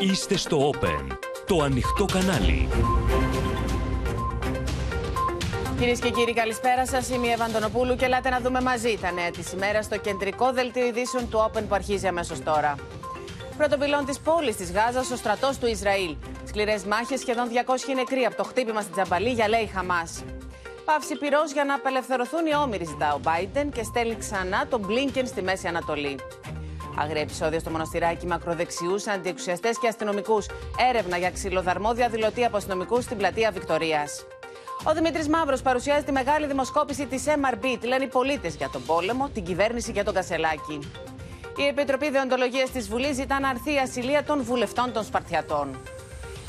Είστε στο Open, το ανοιχτό κανάλι. Κυρίες και κύριοι, καλησπέρα σας. Είμαι η Ευαντονοπούλου και ελάτε να δούμε μαζί τα νέα της ημέρας στο κεντρικό δελτίο ειδήσεων του Open που αρχίζει αμέσως τώρα. Πρωτοπυλών της πόλης της Γάζας, ο στρατός του Ισραήλ. Σκληρές μάχες, σχεδόν 200 νεκροί από το χτύπημα στην Τζαμπαλή για λέει Χαμάς. Πάυση πυρός για να απελευθερωθούν οι όμοιροι, ζητά ο Biden και στέλνει ξανά τον Μπλίνκεν στη Μέση Ανατολή. Αγρία επεισόδια στο μοναστηράκι μακροδεξιούς, αντιεξουσιαστές και αστυνομικούς. Έρευνα για ξυλοδαρμό διαδηλωτή από αστυνομικούς στην πλατεία Βικτωρία. Ο Δημήτρης Μαύρος παρουσιάζει τη μεγάλη δημοσκόπηση της MRB. Τι λένε οι πολίτες για τον πόλεμο, την κυβέρνηση και τον Κασελάκη. Η Επιτροπή Δεοντολογίας της Βουλής ζητά να αρθεί η ασυλία των βουλευτών των Σπαρτιατών.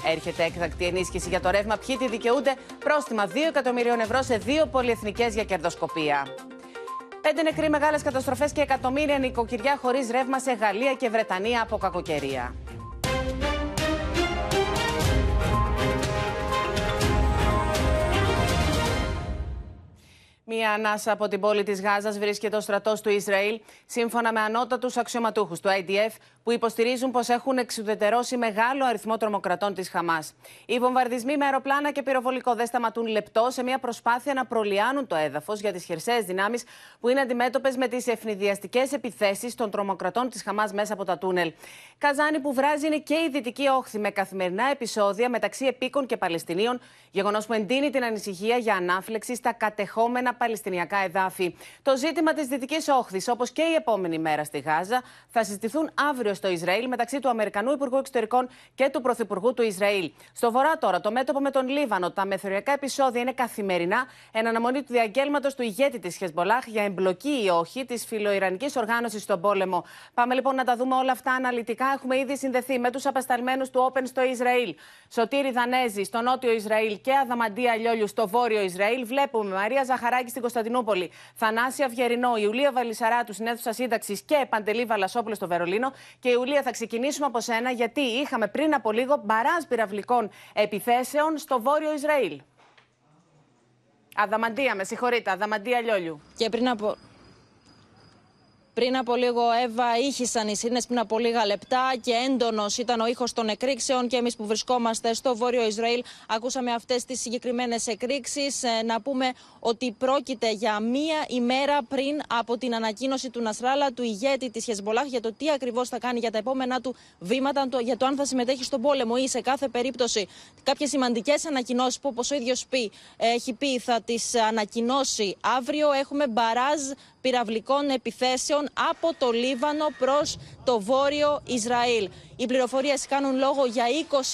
Έρχεται έκτακτη ενίσχυση για το ρεύμα. Ποιοι τη δικαιούνται; Πρόστιμα 2 εκατομμυρίων ευρώ σε δύο πολυεθνικές για κερδοσκοπία. Πέντε νεκροί μεγάλες καταστροφές και εκατομμύρια νοικοκυριά χωρίς ρεύμα σε Γαλλία και Βρετανία από κακοκαιρία. Μία ανάσα από την πόλη της Γάζας βρίσκεται ο στρατός του Ισραήλ, σύμφωνα με ανώτατους αξιωματούχους του IDF, που υποστηρίζουν πως έχουν εξουδετερώσει μεγάλο αριθμό τρομοκρατών της Χαμάς. Οι βομβαρδισμοί με αεροπλάνα και πυροβολικό δεν σταματούν λεπτό σε μια προσπάθεια να προλιάνουν το έδαφος για τις χερσαίες δυνάμεις που είναι αντιμέτωπες με τις ευνηδιαστικές επιθέσεις των τρομοκρατών της Χαμάς μέσα από τα τούνελ. Καζάνι που βράζει είναι και η δυτική όχθη με καθημερινά επεισόδια μεταξύ επίκων και Παλαιστινίων, γεγονός που εντείνει την ανησυχία για ανάφλεξη στα κατεχόμενα Παλαιστινιακά εδάφη. Το ζήτημα της Δυτικής Όχθης, όπως και η επόμενη μέρα στη Γάζα, θα συζητηθούν αύριο στο Ισραήλ μεταξύ του Αμερικανού Υπουργού Εξωτερικών και του Πρωθυπουργού του Ισραήλ. Στο βορρά τώρα, το μέτωπο με τον Λίβανο, τα μεθοριακά επεισόδια είναι καθημερινά εν αναμονή του διαγγέλματος του ηγέτη της Χεσμολάχ για εμπλοκή ή όχι της φιλοϊρανικής οργάνωσης στον πόλεμο. Πάμε λοιπόν να τα δούμε όλα αυτά αναλυτικά. Έχουμε ήδη συνδεθεί με τους απεσταλμένους του Open στο Ισραήλ. Σωτήρι Δανέζη στο νότιο Ισραήλ και Αδαμαντία Λιόλιου στο βόρειο Ισραήλ. Βλέπουμε Μαρία Ζαχαράκη στην Κωνσταντινούπολη, Θανάση Αυγερινό, Ιουλία Βαλισαράτου στην αίθουσα σύνταξης και Παντελή Βαλασόπουλο στο Βερολίνο. Και Ιουλία, θα ξεκινήσουμε από σένα, γιατί είχαμε πριν από λίγο μπαράζ πυραυλικών επιθέσεων στο βόρειο Ισραήλ. Αδαμαντία, με συγχωρείτε, Αδαμαντία Λιόλιου. Και πριν από, πριν από λίγο, Εύα, ήχησαν οι σύρνε πριν από λίγα λεπτά και έντονος ήταν ο ήχος των εκρήξεων. Και εμείς που βρισκόμαστε στο βόρειο Ισραήλ, ακούσαμε αυτές τις συγκεκριμένες εκρήξεις. Ε, να πούμε ότι πρόκειται για μία ημέρα πριν από την ανακοίνωση του Νασράλα, του ηγέτη της Χεσμολάχ, για το τι ακριβώς θα κάνει για τα επόμενά του βήματα, για το αν θα συμμετέχει στον πόλεμο ή σε κάθε περίπτωση κάποιες σημαντικές ανακοινώσεις που, όπως ο ίδιος έχει πει, θα τις ανακοινώσει αύριο. Έχουμε μπαράζ πυραυλικών επιθέσεων από το Λίβανο προς το βόρειο Ισραήλ. Οι πληροφορίες κάνουν λόγο για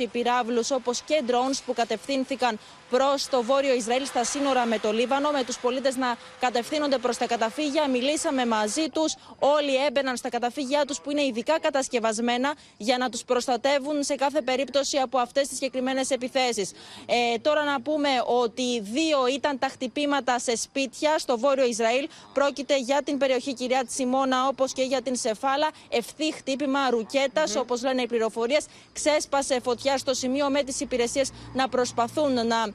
20 πυράβλους όπως και drones που κατευθύνθηκαν προς το βόρειο Ισραήλ στα σύνορα με το Λίβανο, με τους πολίτες να κατευθύνονται προς τα καταφύγια. Μιλήσαμε μαζί τους. Όλοι έμπαιναν στα καταφύγια τους που είναι ειδικά κατασκευασμένα για να τους προστατεύουν σε κάθε περίπτωση από αυτές τις συγκεκριμένες επιθέσεις. Ε, τώρα να πούμε ότι δύο ήταν τα χτυπήματα σε σπίτια στο βόρειο Ισραήλ. Πρόκειται για την περιοχή κυρία Τσιμώνα όπως και για την Σεφάλα. Ευθύ χτύπημα ρουκέτας, mm όπως λένε οι πληροφορίες. Ξέσπασε φωτιά στο σημείο με τις υπηρεσίες να προσπαθούν να ε,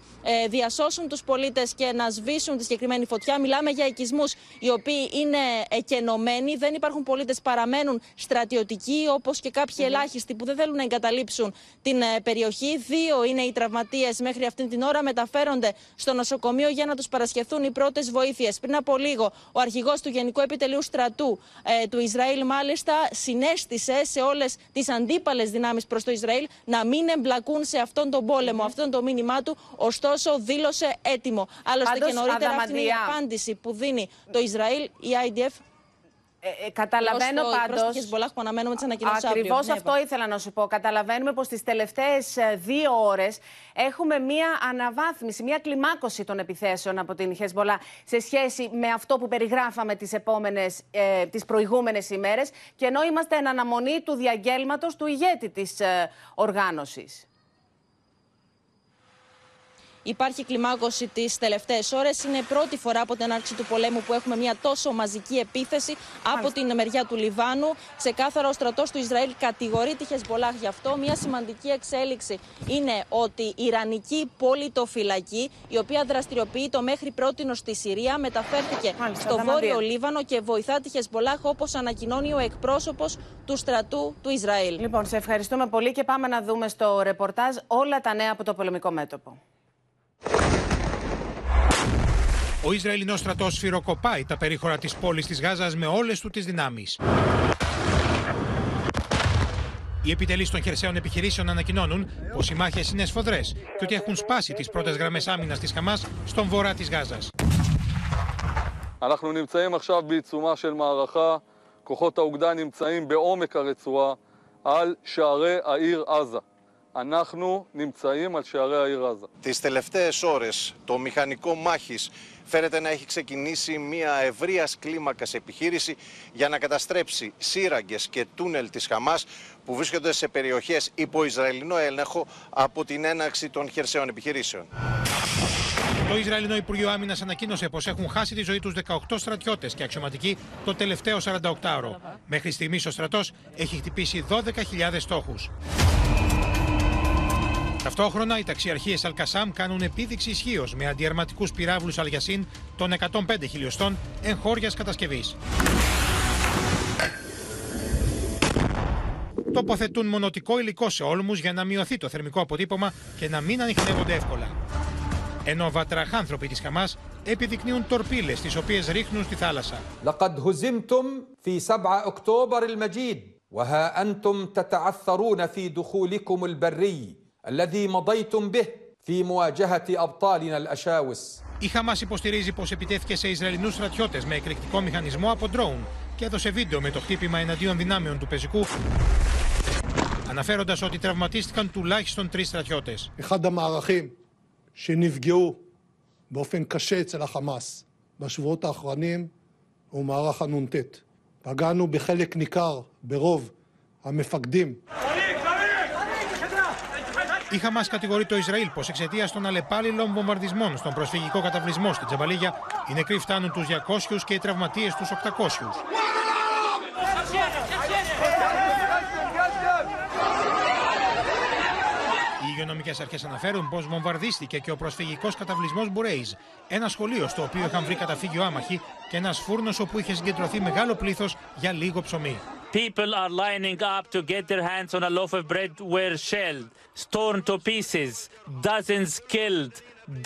διασώσουν τους πολίτες και να σβήσουν τη συγκεκριμένη φωτιά. Μιλάμε για οικισμούς οι οποίοι είναι εκενωμένοι. Δεν υπάρχουν πολίτες, παραμένουν στρατιωτικοί, όπως και κάποιοι ελάχιστοι που δεν θέλουν να εγκαταλείψουν την ε, περιοχή. Δύο είναι οι τραυματίες μέχρι αυτή την ώρα. Μεταφέρονται στο νοσοκομείο για να τους παρασχεθούν οι πρώτες βοήθειες. Πριν από λίγο, ο αρχηγός του Γενικού Επιτελείου Στρατού ε, του Ισραήλ, μάλιστα, συνέστησε σε όλες τις αντίπαλες δυνάμεις προς το Ισραήλ να μην εμπλακούν σε αυτόν τον πόλεμο. Mm Αυτό το μήνυμά του. Ωστόσο, δήλωσε έτοιμο. Άλλωστε και νωρίτερα αυτή είναι η απάντηση που δίνει το Ισραήλ, η IDF ε, ε, καταλαβαίνω πάντω. Ακριβώς ναι, αυτό ήθελα να σου πω. Καταλαβαίνουμε πως τις τελευταίες δύο ώρες έχουμε μία αναβάθμιση, μία κλιμάκωση των επιθέσεων από την Χεσμολά σε σχέση με αυτό που περιγράφαμε τις ε, τις προηγούμενες ημέρες. Και ενώ είμαστε εν αναμονή του διαγγέλματος του ηγέτη της ε, οργάνωσης. Υπάρχει κλιμάκωση τις τελευταίες ώρες. Είναι πρώτη φορά από την άρξη του πολέμου που έχουμε μια τόσο μαζική επίθεση από την μεριά του Λιβάνου. Ξεκάθαρα ο στρατός του Ισραήλ κατηγορεί τη Χεσμολάχ γι' αυτό. Μια σημαντική εξέλιξη είναι ότι η Ιρανική πολιτοφυλακή, η οποία δραστηριοποιείται μέχρι πρώτη στη Συρία, μεταφέρθηκε στο βόρειο Λίβανο και βοηθά τη Χεσμολάχ όπως ανακοινώνει ο εκπρόσωπος του στρατού του Ισραήλ. Λοιπόν, σε ευχαριστούμε πολύ και πάμε να δούμε στο ρεπορτάζ όλα τα νέα από το πολεμικό μέτωπο. Ο Ισραηλινός στρατός σφυροκοπάει τα περίχωρα της πόλης της Γάζας με όλες του τις δυνάμεις. Οι επιτελεί των χερσαίων επιχειρήσεων ανακοινώνουν πω οι μάχε είναι σφοδρέ και ότι έχουν σπάσει τι πρώτε γραμμέ άμυνα τη Χαμά στον βορρά τη Γάζα. אנחנו נמצאים עכשיו בעיצומה של מערכה, כוחות האוגדה נמצאים בעומק הרצועה על שערי העיר עזה. אנחנו נמצאים על שערי העיר עזה. Τις τελευταίες ώρες το μηχανικό μάχης φέρεται να έχει ξεκινήσει μια ευρεία κλίμακα επιχείρηση για να καταστρέψει σύραγγες και τούνελ της Χαμάς που βρίσκονται σε περιοχές υπό Ισραηλινό έλεγχο από την έναξη των χερσαίων επιχειρήσεων. Το Ισραηλινό Υπουργείο Άμυνα ανακοίνωσε πω έχουν χάσει τη ζωή του 18 στρατιώτε και αξιωματικοί το τελευταίο 48ωρο. Μέχρι στιγμή ο στρατό έχει χτυπήσει 12.000 στόχου. Ταυτόχρονα, οι ταξιαρχίε Αλκασάμ κάνουν επίδειξη ισχύω με αντιαρματικού πυράβλου Αλιασίν των 105 χιλιοστών εγχώρια κατασκευή. Τοποθετούν μονοτικό υλικό σε όλμου για να μειωθεί το θερμικό αποτύπωμα και να μην ανοιχνεύονται εύκολα. Ενώ βατραχάνθρωποι τη Χαμά επιδεικνύουν τορπίλε τι οποίε ρίχνουν στη θάλασσα. لقد هزمتم في 7 أكتوبر المجيد وها أنتم تتعثرون في دخولكم البري الذي مضيتم به في مواجهة أبطالنا الأشاوس Η Χαμά υποστηρίζει πω επιτέθηκε σε Ισραηλινού στρατιώτε με εκρηκτικό μηχανισμό από ντρόουν και έδωσε βίντεο με το χτύπημα εναντίον δυνάμεων του πεζικού, αναφέροντα ότι τραυματίστηκαν τουλάχιστον τρει στρατιώτε. אחד המערכים שנפגעו באופן קשה אצל החמאס בשבועות האחרונים הוא מערך הנ"ט. פגענו בחלק ניכר, ברוב המפקדים Η Χαμά κατηγορεί το Ισραήλ πως εξαιτίας των αλλεπάλληλων βομβαρδισμών στον προσφυγικό καταβλισμό στην Τζαμπαλίγια οι νεκροί φτάνουν τους 200 και οι τραυματίες τους 800. Οι υγειονομικές αρχές αναφέρουν πως βομβαρδίστηκε και ο προσφυγικός καταβλισμός Μπουρέιζ, ένα σχολείο στο οποίο είχαν βρει καταφύγιο άμαχοι και ένας φούρνος όπου είχε συγκεντρωθεί μεγάλο πλήθος για λίγο ψωμί. People are lining up to get their hands on a loaf of bread were shelled, torn to pieces, dozens killed,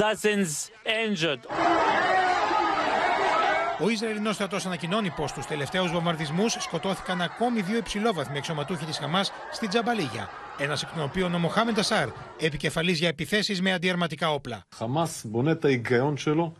dozens injured. Ο Ισραηλινό στρατό ανακοινώνει πω στου τελευταίου βομβαρδισμού σκοτώθηκαν ακόμη δύο υψηλόβαθμοι αξιωματούχοι τη Χαμά στην Τζαμπαλίγια. Ένα εκ των οποίων ο Μοχάμεν Τασάρ, επικεφαλή για επιθέσει με αντιαρματικά όπλα. חמאס בונה את ההיגיון שלו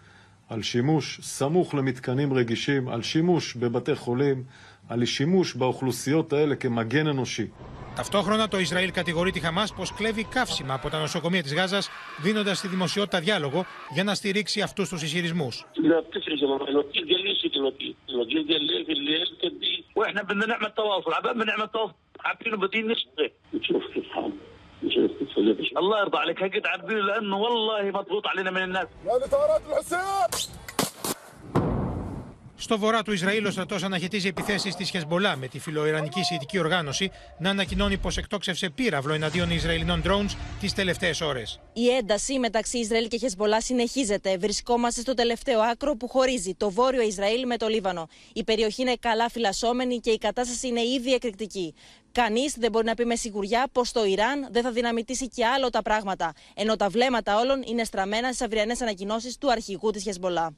על שימוש סמוך למתקנים רגישים, על שימוש בבתי חולים, על שימוש באוכלוסיות האלה כמגן אנושי. Ταυτόχρονα το Ισραήλ κατηγορεί τη Χαμά πω κλέβει καύσιμα από τα νοσοκομεία τη Γάζα, δίνοντα στη δημοσιότητα διάλογο για να στηρίξει αυτού του ισχυρισμού. لا بتفرق يا ماما الوكيل قال لي ايش الوكيل؟ الوكيل قال لي في الليل تدي واحنا بدنا نعمل تواصل عبال ما نعمل تواصل عارفين بدين نشتغل نشوف كيف حال نشوف كيف الله يرضى عليك هيك عارفين لانه والله مضغوط علينا من الناس Στο βορρά του Ισραήλ, ο στρατός αναχαιτίζει επιθέσεις της Χεσμολά με τη φιλοϊρανική σιητική οργάνωση να ανακοινώνει πως εκτόξευσε πύραυλο εναντίον Ισραηλινών drones τις τελευταίες ώρες. Η ένταση μεταξύ Ισραήλ και Χεσμολά συνεχίζεται. Βρισκόμαστε στο τελευταίο άκρο που χωρίζει το βόρειο Ισραήλ με το Λίβανο. Η περιοχή είναι καλά φυλασσόμενη και η κατάσταση είναι ήδη εκρηκτική. Κανείς δεν μπορεί να πει με σιγουριά πως το Ιράν δεν θα δυναμητήσει και άλλο τα πράγματα, ενώ τα βλέμματα όλων είναι στραμμένα στις αυριανές ανακοινώσεις του αρχηγού της Χεσμολά.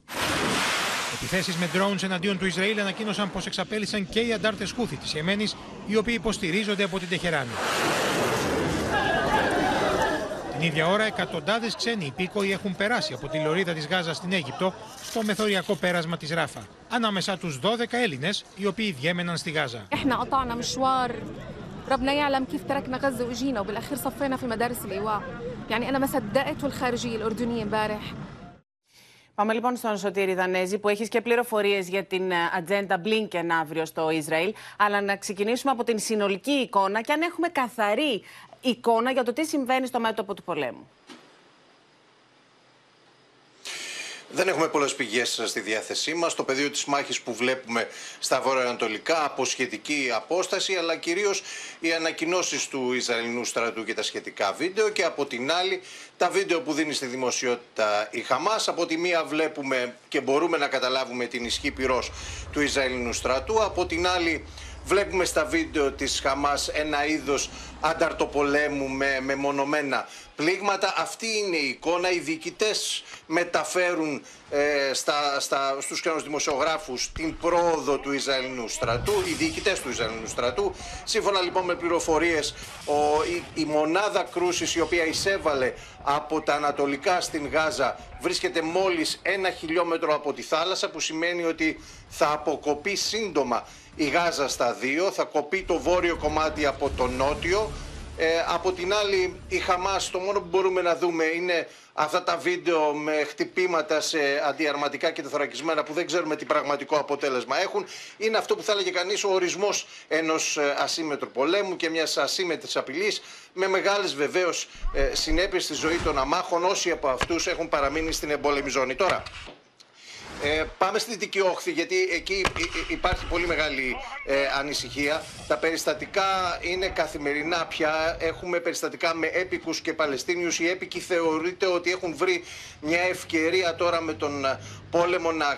Επιθέσει με drones εναντίον του Ισραήλ ανακοίνωσαν πω εξαπέλυσαν και οι αντάρτε Χούθη τη Ιεμένη, οι οποίοι υποστηρίζονται από την Τεχεράνη. Την ίδια ώρα, εκατοντάδε ξένοι υπήκοοι έχουν περάσει από τη λωρίδα τη Γάζα στην Αίγυπτο στο μεθοριακό πέρασμα τη Ράφα. Ανάμεσά του 12 Έλληνε, οι οποίοι διέμεναν στη Γάζα. احنا قطعنا مشوار ربنا يعلم كيف تركنا غزه واجينا وبالاخير صفينا في مدارس الايواء يعني انا ما صدقت والخارجيه الاردنيه امبارح Πάμε λοιπόν στον Σωτήρη Δανέζη που έχεις και πληροφορίες για την ε, ατζέντα Blinken αύριο στο Ισραήλ. Αλλά να ξεκινήσουμε από την συνολική εικόνα και αν έχουμε καθαρή εικόνα για το τι συμβαίνει στο μέτωπο του πολέμου. Δεν έχουμε πολλές πηγές στη διάθεσή μας. Το πεδίο της μάχης που βλέπουμε στα βορειοανατολικά από σχετική απόσταση, αλλά κυρίως οι ανακοινώσεις του Ισραηλινού στρατού και τα σχετικά βίντεο. Και από την άλλη, τα βίντεο που δίνει στη δημοσιότητα η Χαμάς. Από τη μία βλέπουμε και μπορούμε να καταλάβουμε την ισχύ πυρός του Ισραηλινού στρατού. Από την άλλη, Βλέπουμε στα βίντεο της Χαμάς ένα είδος ανταρτοπολέμου με μεμονωμένα πλήγματα. Αυτή είναι η εικόνα. Οι διοικητές μεταφέρουν ε, στα, στα, στους κοινούς δημοσιογράφους την πρόοδο του Ισραηλινού στρατού, οι διοικητές του Ισραηλινού στρατού. Σύμφωνα λοιπόν με πληροφορίες, ο, η, η μονάδα κρούσης η οποία εισέβαλε από τα ανατολικά στην Γάζα βρίσκεται μόλις ένα χιλιόμετρο από τη θάλασσα που σημαίνει ότι θα αποκοπεί σύντομα η Γάζα στα δύο, θα κοπεί το βόρειο κομμάτι από το νότιο. Ε, από την άλλη η Χαμάς το μόνο που μπορούμε να δούμε είναι αυτά τα βίντεο με χτυπήματα σε αντιαρματικά και τεθωρακισμένα που δεν ξέρουμε τι πραγματικό αποτέλεσμα έχουν. Είναι αυτό που θα έλεγε κανείς ο ορισμός ενός ε, ασύμετρου πολέμου και μιας ασύμετρης απειλής με μεγάλες βεβαίως ε, συνέπειες στη ζωή των αμάχων όσοι από αυτούς έχουν παραμείνει στην εμπόλεμη ζώνη. Τώρα, ε, πάμε στη Δυτική Όχθη, γιατί εκεί υπάρχει πολύ μεγάλη ε, ανησυχία. Τα περιστατικά είναι καθημερινά πια. Έχουμε περιστατικά με έπικους και Παλαιστίνιους. Οι έπικοι θεωρείται ότι έχουν βρει μια ευκαιρία τώρα με τον ε, πόλεμο να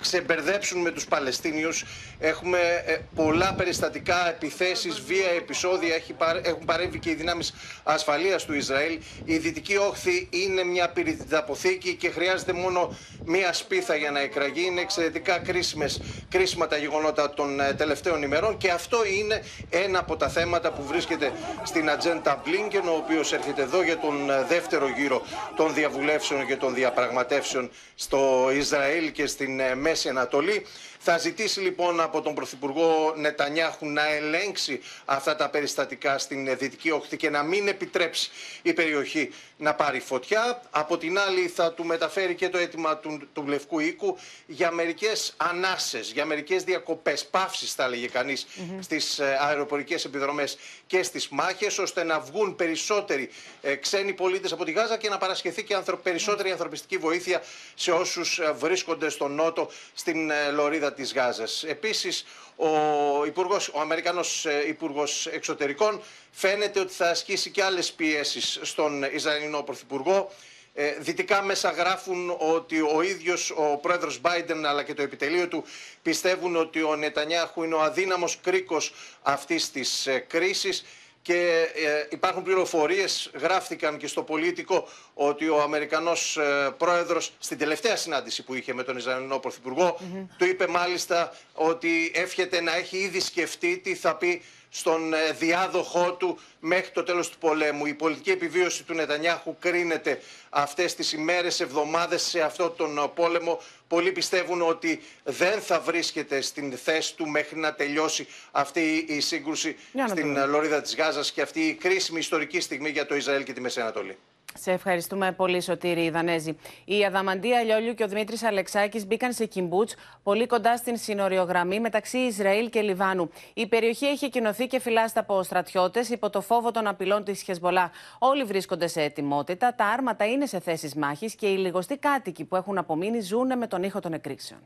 ξεμπερδέψουν με τους Παλαιστίνιους. Έχουμε ε, πολλά περιστατικά, επιθέσεις, βία, επεισόδια. Έχουν παρέμβει και οι δυνάμεις ασφαλείας του Ισραήλ. Η Δυτική Όχθη είναι μια πυρηταποθήκη και χρειάζεται μόνο μια σπίθα για να εκραγεί. Είναι εξαιρετικά κρίσιμες, κρίσιμα τα γεγονότα των ε, τελευταίων ημερών και αυτό είναι ένα από τα θέματα που βρίσκεται στην ατζέντα Μπλίνκεν, ο οποίος έρχεται εδώ για τον ε, δεύτερο γύρο των διαβουλεύσεων και των διαπραγματεύσεων στο Ισραήλ και στην Μέση Ανατολή. Θα ζητήσει λοιπόν από τον Πρωθυπουργό Νετανιάχου να ελέγξει αυτά τα περιστατικά στην Δυτική Όχθη και να μην επιτρέψει η περιοχή να πάρει φωτιά. Από την άλλη θα του μεταφέρει και το αίτημα του, του Λευκού Οίκου για μερικές ανάσες, για μερικές διακοπές, παύσεις θα έλεγε κανείς, mm-hmm. στις ε, αεροπορικές επιδρομές και στις μάχες, ώστε να βγουν περισσότεροι ε, ξένοι πολίτες από τη Γάζα και να παρασχεθεί και ανθρω, περισσότερη ανθρωπιστική βοήθεια σε όσους ε, βρίσκονται στον Νότο, στην ε, Λωρίδα της Γάζας. Επίσης, ο, υπουργός, ο Αμερικανός ε, Υπουργός Εξωτερικών φαίνεται ότι θα ασκήσει και άλλες πιέσεις στον Ισραηλινό Πρωθυπουργό. Ε, δυτικά μέσα γράφουν ότι ο ίδιος ο πρόεδρος Biden αλλά και το επιτελείο του πιστεύουν ότι ο Νετανιάχου είναι ο αδύναμος κρίκος αυτής της ε, κρίσης και ε, υπάρχουν πληροφορίες, γράφτηκαν και στο πολίτικο, ότι ο Αμερικανός ε, πρόεδρος στην τελευταία συνάντηση που είχε με τον Ισραηλινό Πρωθυπουργό του είπε μάλιστα ότι εύχεται να έχει ήδη σκεφτεί τι θα πει στον ε, διάδοχό του μέχρι το τέλος του πολέμου. Η πολιτική επιβίωση του Νετανιάχου κρίνεται αυτές τις ημέρες, εβδομάδες σε αυτόν τον ε, πόλεμο. Πολλοί πιστεύουν ότι δεν θα βρίσκεται στην θέση του μέχρι να τελειώσει αυτή η σύγκρουση στην ε, Λωρίδα της Γάζας και αυτή η κρίσιμη ιστορική στιγμή για το Ισραήλ και τη Μέση Ανατολή. Σε ευχαριστούμε πολύ, Σωτήρη Δανέζη. Η Αδαμαντία Λιόλιου και ο Δημήτρης Αλεξάκης μπήκαν σε Κιμπούτς, πολύ κοντά στην συνοριογραμμή μεταξύ Ισραήλ και Λιβάνου. Η περιοχή έχει κοινωθεί και φυλάστα από στρατιώτες υπό το φόβο των απειλών της Χεσμολά. Όλοι βρίσκονται σε ετοιμότητα, τα άρματα είναι σε θέσεις μάχης και οι λιγοστοί κάτοικοι που έχουν απομείνει ζουν με τον ήχο των εκρήξεων.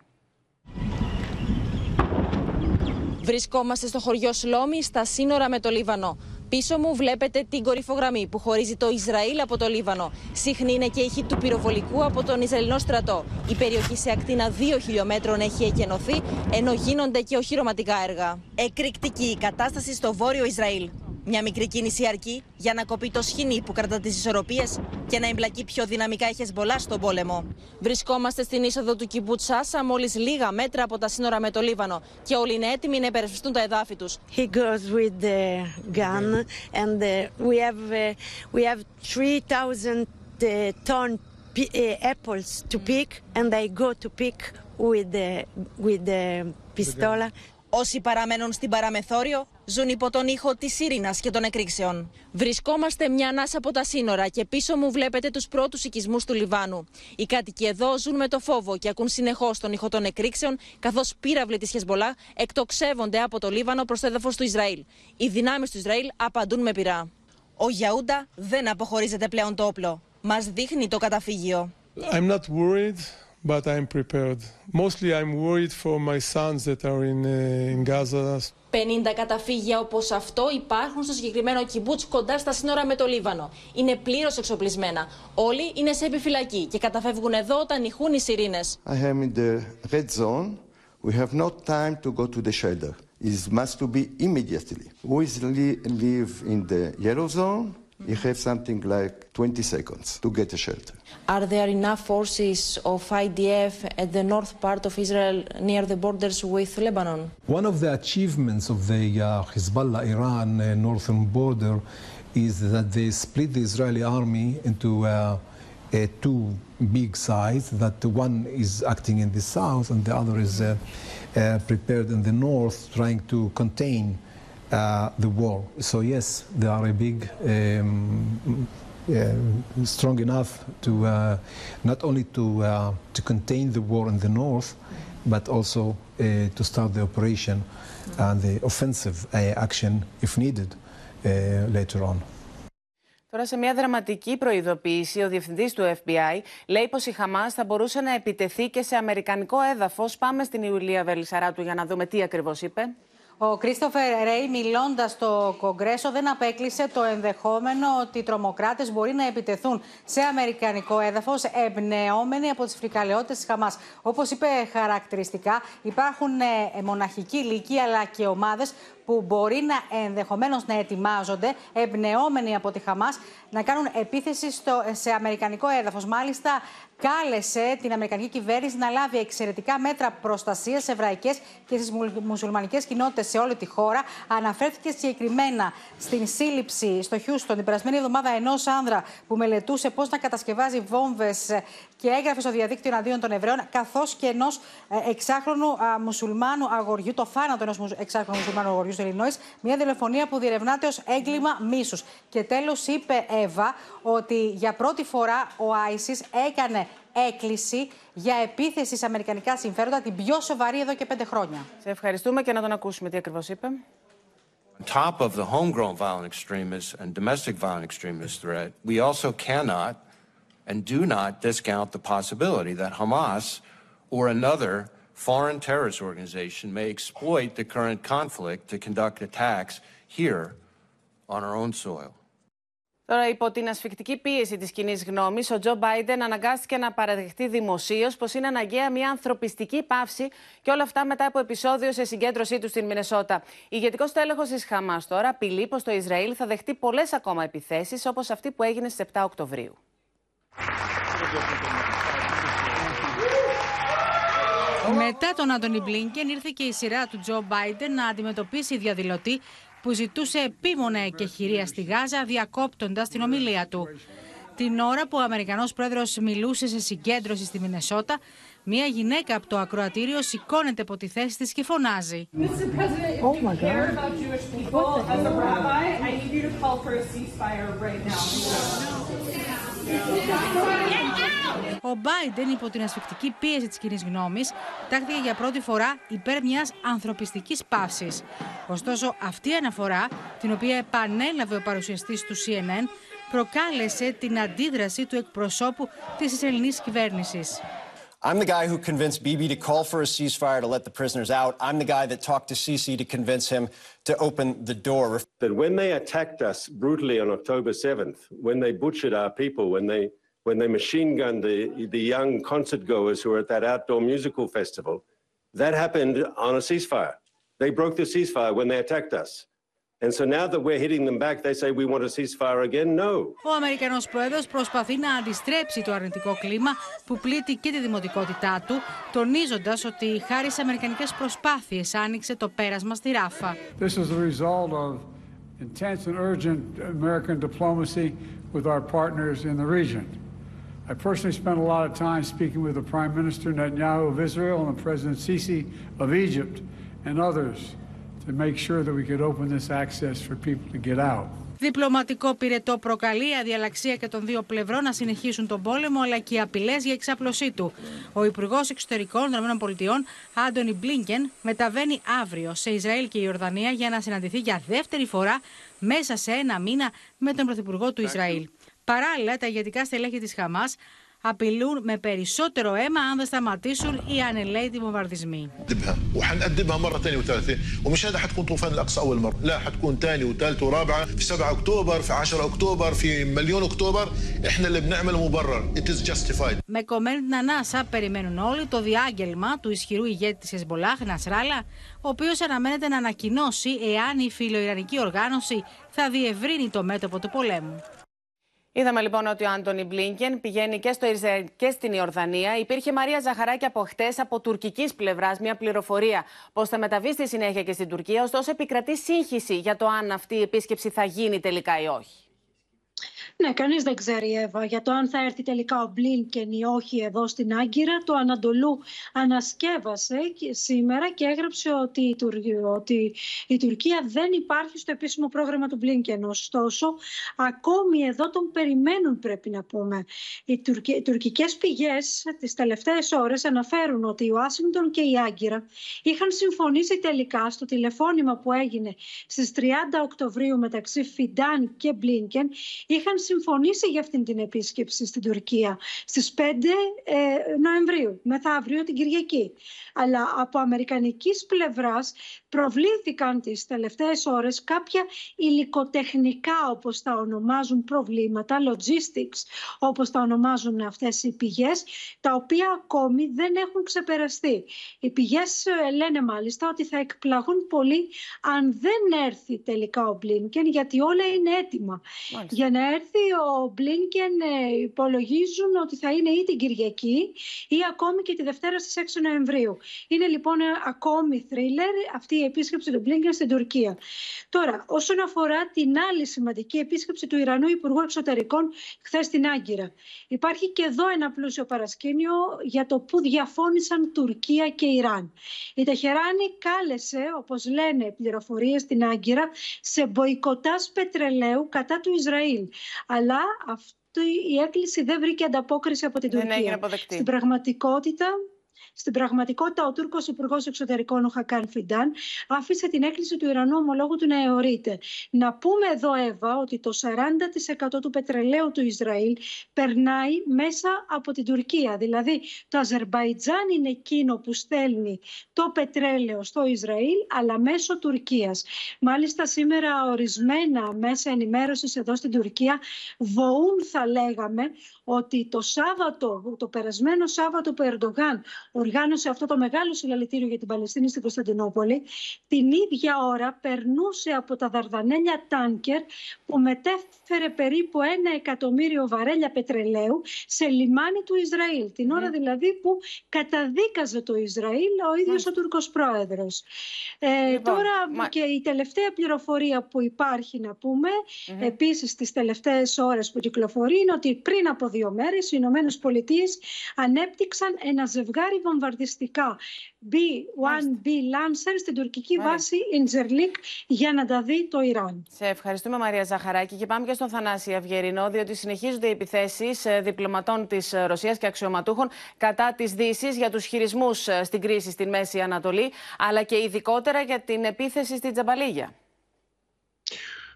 Βρισκόμαστε στο χωριό Σλόμι, στα σύνορα με το Λίβανο. Πίσω μου βλέπετε την κορυφογραμμή που χωρίζει το Ισραήλ από το Λίβανο. Συχνή είναι και η ήχη του πυροβολικού από τον Ισραηλινό στρατό. Η περιοχή σε ακτίνα 2 χιλιόμετρων έχει εκενωθεί, ενώ γίνονται και οχυρωματικά έργα. Εκρηκτική η κατάσταση στο βόρειο Ισραήλ. Μια μικρή κίνηση αρκεί για να κοπεί το σχοινί που κρατά τις ισορροπίες και να εμπλακεί πιο δυναμικά η Χεσμολά στον πόλεμο. Βρισκόμαστε στην είσοδο του Κιμπούτσάσα, μόλις λίγα μέτρα από τα σύνορα με το Λίβανο. Και όλοι είναι έτοιμοι να υπερασπιστούν τα εδάφη τους. He goes with the gun and uh, we have uh, we have 3000 uh, ton apples to pick and I go to pick with the with the pistola. Όσοι παραμένουν στην παραμεθόριο ζουν υπό τον ήχο της ύρινα και των εκρήξεων. Βρισκόμαστε μια ανάσα από τα σύνορα και πίσω μου βλέπετε τους πρώτους οικισμούς του Λιβάνου. Οι κάτοικοι εδώ ζουν με το φόβο και ακούν συνεχώς τον ήχο των εκρήξεων, καθώς πύραυλοι της Χεσμολά εκτοξεύονται από το Λίβανο προς το έδαφος του Ισραήλ. Οι δυνάμεις του Ισραήλ απαντούν με πυρά. Ο Γιαούντα δεν αποχωρίζεται πλέον το όπλο. Μας δείχνει το καταφύγιο. I'm not worried but I'm prepared. Mostly I'm worried for my sons that are in, uh, in Gaza. 50 καταφύγια όπως αυτό υπάρχουν στο συγκεκριμένο κυμπούτ κοντά στα σύνορα με το Λίβανο. Είναι πλήρως εξοπλισμένα. Όλοι είναι σε επιφυλακή και καταφεύγουν εδώ όταν ηχούν οι σιρήνες. I am in the red zone. We have no time to go to the shelter. It must to be immediately. We live in the yellow zone; You have something like 20 seconds to get a shelter. Are there enough forces of IDF at the north part of Israel near the borders with Lebanon? One of the achievements of the uh, Hezbollah Iran uh, northern border is that they split the Israeli army into uh, two big sides, that one is acting in the south and the other is uh, uh, prepared in the north, trying to contain uh, the war. So yes, they are a big, um, uh, strong enough to uh, not only to uh, to contain the war in the north, but also to start the operation and the offensive action if needed later on. Τώρα, σε μια δραματική προειδοποίηση, ο διευθυντή του FBI λέει πω η Χαμά θα μπορούσε να επιτεθεί και σε αμερικανικό έδαφο. Πάμε στην Ιουλία Βελισσαράτου για να δούμε τι ακριβώ είπε. Ο Κρίστοφερ Ρέι, μιλώντας στο Κογκρέσο, δεν απέκλεισε το ενδεχόμενο ότι οι τρομοκράτες μπορεί να επιτεθούν σε αμερικανικό έδαφος, εμπνεόμενοι από τις φρικαλαιότητες της Χαμάς. Όπως είπε χαρακτηριστικά, υπάρχουν ε, μοναχικοί λύκοι αλλά και ομάδες που μπορεί να ενδεχομένως να ετοιμάζονται, εμπνεόμενοι από τη Χαμάς, να κάνουν επίθεση στο, σε αμερικανικό έδαφος. Μάλιστα, κάλεσε την Αμερικανική κυβέρνηση να λάβει εξαιρετικά μέτρα προστασίας σε εβραϊκές και στις μουσουλμανικές κοινότητες σε όλη τη χώρα. Αναφέρθηκε συγκεκριμένα στην σύλληψη στο Χιούστον την περασμένη εβδομάδα ενός άνδρα που μελετούσε πώς να κατασκευάζει βόμβες και έγραφε στο διαδίκτυο εναντίον των Εβραίων, καθώς και ενός ε, εξάχρονου μουσουλμάνου αγοριού, το θάνατο ενός εξάχρονου μουσουλμάνου αγοριού στο Ιλινόη, μια δολοφονία που διερευνάται ως έγκλημα μίσους. Και τέλος είπε Εύα ότι για πρώτη φορά ο Άισι έκανε έκκληση για επίθεση σε αμερικανικά συμφέροντα, την πιο σοβαρή εδώ και πέντε χρόνια. Σε ευχαριστούμε και να τον ακούσουμε τι ακριβώ είπε. On top of the homegrown violent extremist and domestic violent extremist threat, we also cannot and do not discount the possibility that Hamas or another foreign terrorist organization may exploit the current conflict to conduct attacks here on our own soil. Τώρα, υπό την ασφικτική πίεση της κοινή γνώμης, ο Τζο Μπάιντεν αναγκάστηκε να παραδεχτεί δημοσίως πως είναι αναγκαία μια ανθρωπιστική πάυση και όλα αυτά μετά από επεισόδιο σε συγκέντρωσή του στην Μινεσότα. Ηγετικός τέλεχο της Χαμάς τώρα απειλεί πως το Ισραήλ θα δεχτεί πολλές ακόμα επιθέσεις όπως αυτή που έγινε στις 7 Οκτωβρίου. Μετά τον Άντωνι Μπλίνκεν ήρθε και η σειρά του Τζο Μπάιντεν να αντιμετωπίσει διαδηλωτή που ζητούσε επίμονα εκεχηρία στη Γάζα διακόπτοντας την ομιλία του. Την ώρα που ο Αμερικανός πρόεδρος μιλούσε σε συγκέντρωση στη Μινεσότα, μία γυναίκα από το ακροατήριο σηκώνεται από τη θέση της και φωνάζει. Ο Μπάιντεν, υπό την ασφικτική πίεση της κοινής γνώμης, τάχθηκε για πρώτη φορά υπέρ μιας ανθρωπιστικής παύσης. Ωστόσο, αυτή η αναφορά, την οποία επανέλαβε ο παρουσιαστής του CNN, προκάλεσε την αντίδραση του εκπροσώπου της Ισραηλινής κυβέρνησης. I'm the guy who convinced Bibi to call for a ceasefire to let the prisoners out. I'm the guy that talked to Sisi to convince him to open the door. That when they attacked us brutally on October 7th, when they butchered our people, when they when they machine gunned the, the young concert goers who were at that outdoor musical festival, that happened on a ceasefire. They broke the ceasefire when they attacked us. And so now that we're hitting them back, they say we want a ceasefire again. No. Ο Αμερικανός πρόεδρος προσπαθεί να αντιστρέψει το αρνητικό κλίμα που πλήττει και τη δημοτικότητά του, τονίζοντας ότι χάρη σε αμερικανικές προσπάθειες άνοιξε το πέρασμα στη Ράφα. This is the result of intense and urgent American diplomacy with our partners in the region. I personally spent a lot of time speaking with the Prime Minister Netanyahu of Israel and the President Sisi of Egypt and others to make sure that we could open this access for people to get out. Διπλωματικό πυρετό προκαλεί η αδιαλαξία και των δύο πλευρών να συνεχίσουν τον πόλεμο, αλλά και οι απειλές για εξάπλωσή του. Ο Υπουργός Εξωτερικών των ΗΠΑ, Άντωνι Μπλίνκεν, μεταβαίνει αύριο σε Ισραήλ και Ιορδανία για να συναντηθεί για δεύτερη φορά μέσα σε ένα μήνα με τον Πρωθυπουργό του Ισραήλ. Παράλληλα, τα ηγετικά στελέχη της Χαμάς απειλούν με περισσότερο αίμα αν δεν σταματήσουν οι ανελαίητοι βομβαρδισμοί. وحنقدمها مرة ثانية وثالثة ومش هذا حتكون طوفان الأقصى أول مرة لا حتكون ثانية وثالثة ورابعة في 7 أكتوبر في 10 أكتوبر في مليون أكتوبر إحنا اللي بنعمل مبرر it is justified Με κομμένη την ανάσα περιμένουν όλοι το διάγγελμα του ισχυρού ηγέτη της Χεσμολάχ, Νασράλα, ο οποίος αναμένεται να ανακοινώσει εάν η φιλοϊρανική οργάνωση θα διευρύνει το μέτωπο του πολέμου. Είδαμε λοιπόν ότι ο Άντωνι Μπλίνκεν πηγαίνει και στο Ισραήλ και στην Ιορδανία. Υπήρχε Μαρία Ζαχαράκη από χτες από τουρκικής πλευράς μια πληροφορία πως θα μεταβεί στη συνέχεια και στην Τουρκία. Ωστόσο, επικρατεί σύγχυση για το αν αυτή η επίσκεψη θα γίνει τελικά ή όχι. Ναι, κανείς δεν ξέρει, Εύα, για το αν θα έρθει τελικά ο Μπλίνκεν ή όχι εδώ στην Άγκυρα. Το Ανατολού ανασκεύασε σήμερα και έγραψε ότι η, ότι η Τουρκία δεν υπάρχει στο επίσημο πρόγραμμα του Μπλίνκεν. Ωστόσο, ακόμη εδώ τον περιμένουν, πρέπει να πούμε. Οι, τουρκι... οι τουρκικές πηγές τις τελευταίες ώρες αναφέρουν ότι η Ουάσιγκτον και η Άγκυρα είχαν συμφωνήσει τελικά στο τηλεφώνημα που έγινε στις 30 Οκτωβρίου μεταξύ Φιντάν και Μπλίνκεν. Είχαν συμφωνήσει για αυτήν την επίσκεψη στην Τουρκία στις 5 ε, Νοεμβρίου, μεθαύριο την Κυριακή. Αλλά από αμερικανικής πλευράς προβλήθηκαν τις τελευταίες ώρες κάποια υλικοτεχνικά, όπως τα ονομάζουν προβλήματα, logistics, όπως τα ονομάζουν αυτές οι πηγές, τα οποία ακόμη δεν έχουν ξεπεραστεί. Οι πηγές ε, λένε μάλιστα ότι θα εκπλαγούν πολύ αν δεν έρθει τελικά ο Μπλίνκεν, γιατί όλα είναι έτοιμα. Για να έρθει ο Μπλίνκεν ε, υπολογίζουν ότι θα είναι ή την Κυριακή ή ακόμη και τη Δευτέρα στις 6 Νοεμβρίου. Είναι λοιπόν ε, ακόμη θρίλερ αυτή η επίσκεψη του Μπλίνκεν στην Τουρκία. Τώρα, όσον αφορά την άλλη σημαντική επίσκεψη του Ιρανού Υπουργού Εξωτερικών χθες στην Άγκυρα. Υπάρχει και εδώ ένα πλούσιο παρασκήνιο για το που διαφώνησαν Τουρκία και Ιράν. Η Τεχεράνη κάλεσε, όπως λένε πληροφορίες στην Άγκυρα, σε μποϊκοτάς πετρελαίου κατά του Ισραήλ αλλά αυτή η έκκληση δεν βρήκε ανταπόκριση από την Τουρκία. Στην πραγματικότητα, στην πραγματικότητα, ο Τούρκος Υπουργός Εξωτερικών, ο Χακάν Φιντάν, άφησε την έκκληση του Ιρανού ομολόγου του να αιωρείται. Να πούμε εδώ, Εύα, ότι το 40% του πετρελαίου του Ισραήλ περνάει μέσα από την Τουρκία. Δηλαδή, το Αζερβαϊτζάν είναι εκείνο που στέλνει το πετρέλαιο στο Ισραήλ, αλλά μέσω Τουρκίας. Μάλιστα, σήμερα ορισμένα μέσα ενημέρωσης εδώ στην Τουρκία βοούν, θα λέγαμε, ότι το Σάββατο, το περασμένο Σάββατο που Ερντογάν οργάνωσε αυτό το μεγάλο συλλαλητήριο για την Παλαιστίνη στην Κωνσταντινούπολη, την ίδια ώρα περνούσε από τα Δαρδανέλια τάνκερ που μετέφερε περίπου ένα εκατομμύριο βαρέλια πετρελαίου σε λιμάνι του Ισραήλ. Την ώρα δηλαδή που καταδίκαζε το Ισραήλ ο ίδιος ο Τούρκος πρόεδρος. Ε, λοιπόν, τώρα και η τελευταία πληροφορία που υπάρχει να πούμε, mm-hmm. επίσης τις τελευταίες ώρες που κυκλοφορεί, είναι ότι πριν από δύο μέρες οι Ηνωμένες Πολιτείες ανέπτυξαν ένα ζευγάρι βομβαρδιστικά B-1B Lancer στην τουρκική βάση Ινζερλίκ για να τα δει το Ιράν. Σε ευχαριστούμε Μαρία Ζαχαράκη και πάμε και στον Θανάση Αυγερινό διότι συνεχίζονται οι επιθέσεις ε, διπλωματών της Ρωσίας και αξιωματούχων κατά της δύσης για τους χειρισμούς ε, στην κρίση στην Μέση Ανατολή αλλά και ειδικότερα για την επίθεση στην Τζαμπαλίγια.